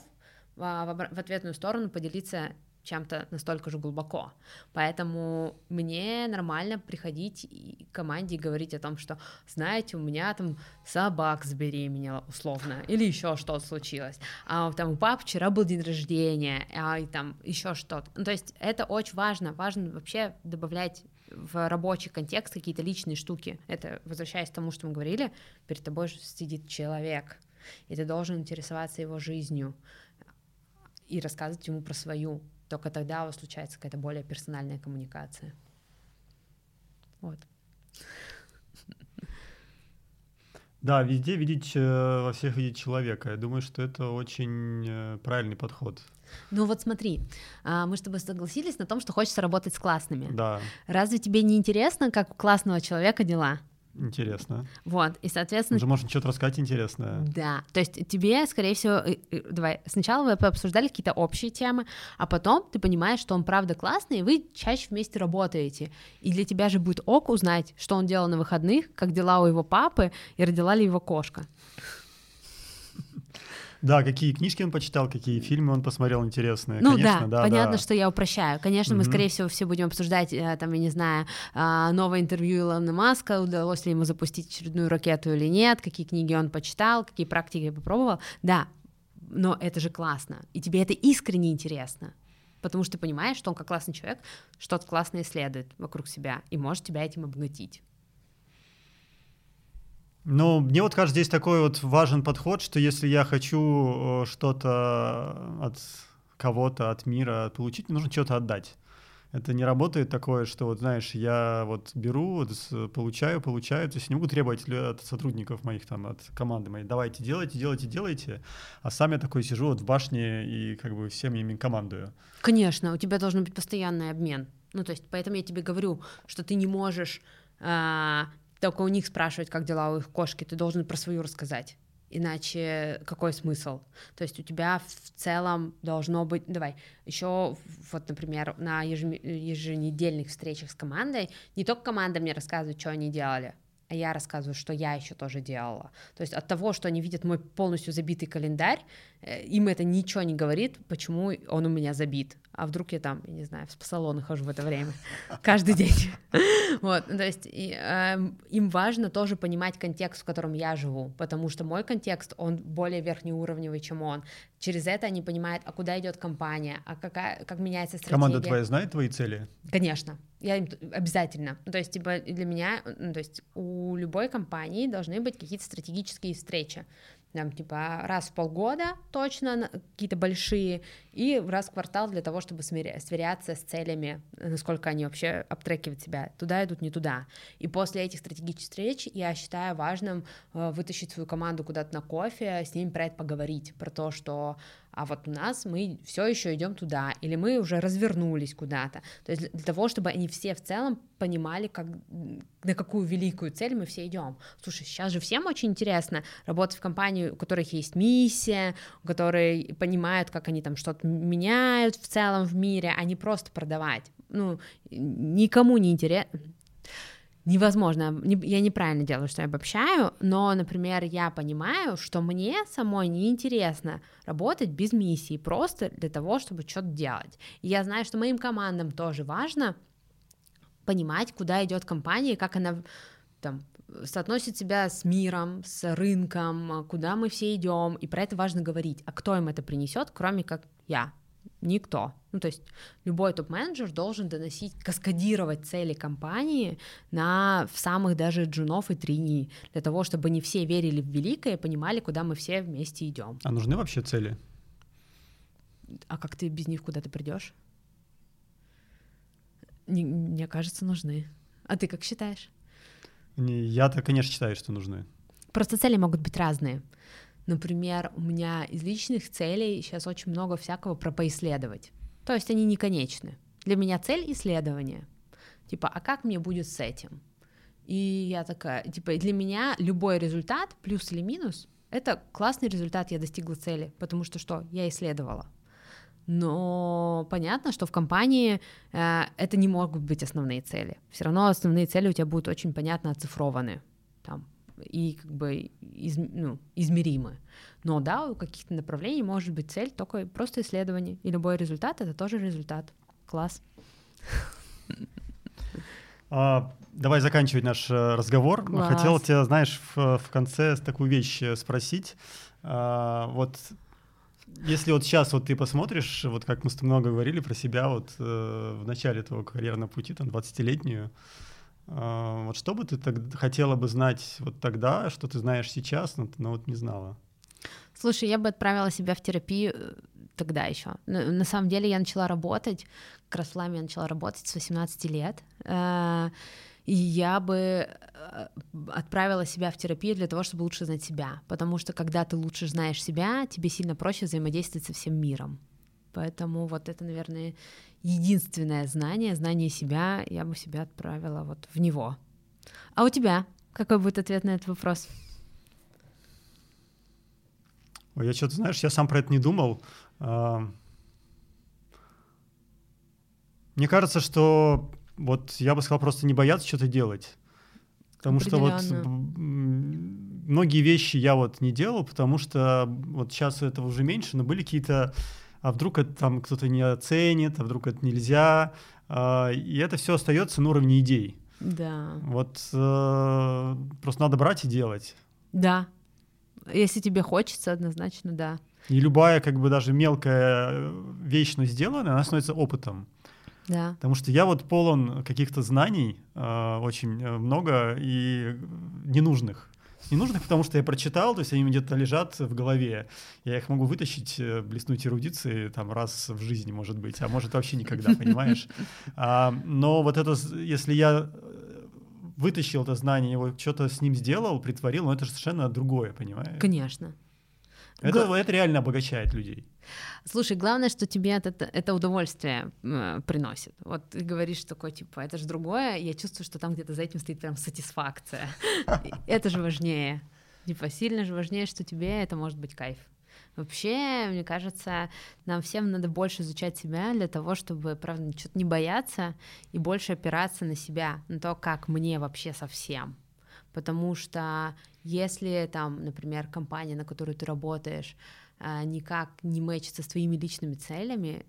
в ответную сторону поделиться чем-то настолько же глубоко. Поэтому мне нормально приходить к команде и говорить о том, что, знаете, у меня там собак забеременела, условно, или еще что-то случилось. А там у папы вчера был день рождения, а и там еще что-то. Ну, то есть это очень важно. Важно вообще добавлять в рабочий контекст какие-то личные штуки. Это, возвращаясь к тому, что мы говорили, перед тобой сидит человек, и ты должен интересоваться его жизнью и рассказывать ему про свою. Только тогда у вас случается какая-то более персональная коммуникация. Вот. Да, везде видеть, э, во всех видеть человека. Я думаю, что это очень э, правильный подход. Ну вот смотри, а, мы с тобой согласились на том, что хочется работать с классными. Да. Разве тебе не интересно, как у классного человека дела? Интересно. Вот, и, соответственно... Уже можно что-то рассказать интересное. Да, то есть тебе, скорее всего, давай, сначала вы обсуждали какие-то общие темы, а потом ты понимаешь, что он правда классный, и вы чаще вместе работаете. И для тебя же будет ок узнать, что он делал на выходных, как дела у его папы, и родила ли его кошка. Да, какие книжки он почитал, какие фильмы он посмотрел интересные. Ну Конечно, да, да, понятно, да. что я упрощаю. Конечно, мы, скорее всего, все будем обсуждать, э, там, я не знаю, а, новое интервью Илона Маска, удалось ли ему запустить очередную ракету или нет, какие книги он почитал, какие практики попробовал. Да, но это же классно, и тебе это искренне интересно потому что ты понимаешь, что он как классный человек что-то классное исследует вокруг себя и может тебя этим обогатить. Ну, мне вот кажется, здесь такой вот важен подход, что если я хочу э, что-то от кого-то, от мира получить, мне нужно что-то отдать. Это не работает такое, что вот, знаешь, я вот беру, вот, получаю, получаю, то есть не могу требовать от сотрудников моих там, от команды моей, давайте делайте, делайте, делайте, а сам я такой сижу вот в башне и как бы всем ими командую. Конечно, у тебя должен быть постоянный обмен. Ну, то есть, поэтому я тебе говорю, что ты не можешь а, только у них спрашивать, как дела у их кошки, ты должен про свою рассказать. Иначе какой смысл? То есть у тебя в целом должно быть... Давай, еще вот, например, на еженедельных встречах с командой не только команда мне рассказывает, что они делали, а я рассказываю, что я еще тоже делала. То есть от того, что они видят мой полностью забитый календарь, э, им это ничего не говорит, почему он у меня забит. А вдруг я там, я не знаю, в салоны хожу в это время каждый день. Вот, то есть и, э, им важно тоже понимать контекст, в котором я живу, потому что мой контекст, он более верхнеуровневый, чем он. Через это они понимают, а куда идет компания, а какая, как меняется стратегия. Команда твоя знает твои цели? Конечно. Я обязательно. То есть, типа, для меня, ну, то есть у любой компании должны быть какие-то стратегические встречи там, типа, раз в полгода точно какие-то большие, и раз в квартал для того, чтобы сверяться с целями, насколько они вообще обтрекивают себя, туда идут, не туда. И после этих стратегических встреч я считаю важным э, вытащить свою команду куда-то на кофе, с ними про это поговорить, про то, что а вот у нас мы все еще идем туда, или мы уже развернулись куда-то. То есть для того, чтобы они все в целом понимали, как, на какую великую цель мы все идем. Слушай, сейчас же всем очень интересно работать в компании, у которых есть миссия, у которой понимают, как они там что-то меняют в целом в мире, а не просто продавать. Ну, никому не интересно невозможно, я неправильно делаю, что я обобщаю, но, например, я понимаю, что мне самой неинтересно работать без миссии, просто для того, чтобы что-то делать. И я знаю, что моим командам тоже важно понимать, куда идет компания, как она там соотносит себя с миром, с рынком, куда мы все идем, и про это важно говорить. А кто им это принесет, кроме как я, Никто. Ну, то есть любой топ-менеджер должен доносить, каскадировать цели компании на в самых даже джунов и трини, для того, чтобы не все верили в великое и понимали, куда мы все вместе идем. А нужны вообще цели? А как ты без них куда-то придешь? Мне кажется, нужны. А ты как считаешь? Я-то, конечно, считаю, что нужны. Просто цели могут быть разные. Например, у меня из личных целей сейчас очень много всякого про поисследовать. То есть они не конечны. Для меня цель исследования. Типа, а как мне будет с этим? И я такая, типа, для меня любой результат, плюс или минус, это классный результат, я достигла цели, потому что что? Я исследовала. Но понятно, что в компании э, это не могут быть основные цели. Все равно основные цели у тебя будут очень понятно оцифрованы. Там и как бы из, ну, измеримы. Но да, у каких-то направлений может быть цель только просто исследование, и любой результат — это тоже результат. Класс. А, давай заканчивать наш э, разговор. Класс. Хотел тебя, знаешь, в, в конце такую вещь э, спросить. А, вот если вот сейчас вот ты посмотришь, вот как мы с тобой много говорили про себя вот э, в начале твоего карьерного пути, там, 20-летнюю, а, вот что бы ты так, хотела бы знать вот тогда, что ты знаешь сейчас, но, но вот не знала? Слушай, я бы отправила себя в терапию э, тогда еще. На, самом деле я начала работать, как я начала работать с 18 лет. Э, и я бы э, отправила себя в терапию для того, чтобы лучше знать себя. Потому что когда ты лучше знаешь себя, тебе сильно проще взаимодействовать со всем миром. Поэтому вот это, наверное, единственное знание, знание себя, я бы себя отправила вот в него. А у тебя какой будет ответ на этот вопрос? Ой, я что-то, знаешь, я сам про это не думал. А, мне кажется, что вот я бы сказал просто не бояться что-то делать. Потому что вот многие вещи я вот не делал, потому что вот сейчас этого уже меньше, но были какие-то а вдруг это там кто-то не оценит, а вдруг это нельзя. А, и это все остается на уровне идей. Да. Вот э, просто надо брать и делать. Да. Если тебе хочется, однозначно, да. И любая, как бы даже мелкая вещь, но сделанная, она становится опытом. Да. Потому что я вот полон каких-то знаний, э, очень много и ненужных. Ненужных, потому что я прочитал, то есть они где-то лежат в голове. Я их могу вытащить, э, блеснуть эрудиции там раз в жизни, может быть, а может вообще никогда, понимаешь? А, но вот это, если я э, вытащил это знание, его что-то с ним сделал, притворил, но это же совершенно другое, понимаешь? Конечно. Это, Гла... это реально обогащает людей. Слушай, главное, что тебе это, это удовольствие э, приносит. Вот ты говоришь такое, типа, это же другое, я чувствую, что там где-то за этим стоит прям сатисфакция. Это же важнее. Типа, сильно же важнее, что тебе это может быть кайф. Вообще, мне кажется, нам всем надо больше изучать себя для того, чтобы, правда, что-то не бояться и больше опираться на себя, на то, как мне вообще совсем. Потому что если там, например, компания, на которую ты работаешь, никак не мэчится с твоими личными целями,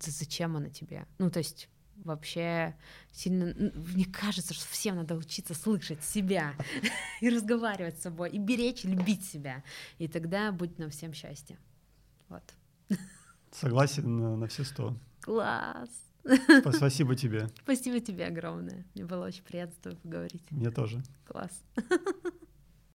зачем она тебе? Ну, то есть вообще сильно... Мне кажется, что всем надо учиться слышать себя и разговаривать с собой, и беречь, и любить себя. И тогда будет нам всем счастье. Вот. Согласен на все сто. Класс. Спасибо тебе. Спасибо тебе огромное. Мне было очень приятно с тобой поговорить. Мне тоже. Класс.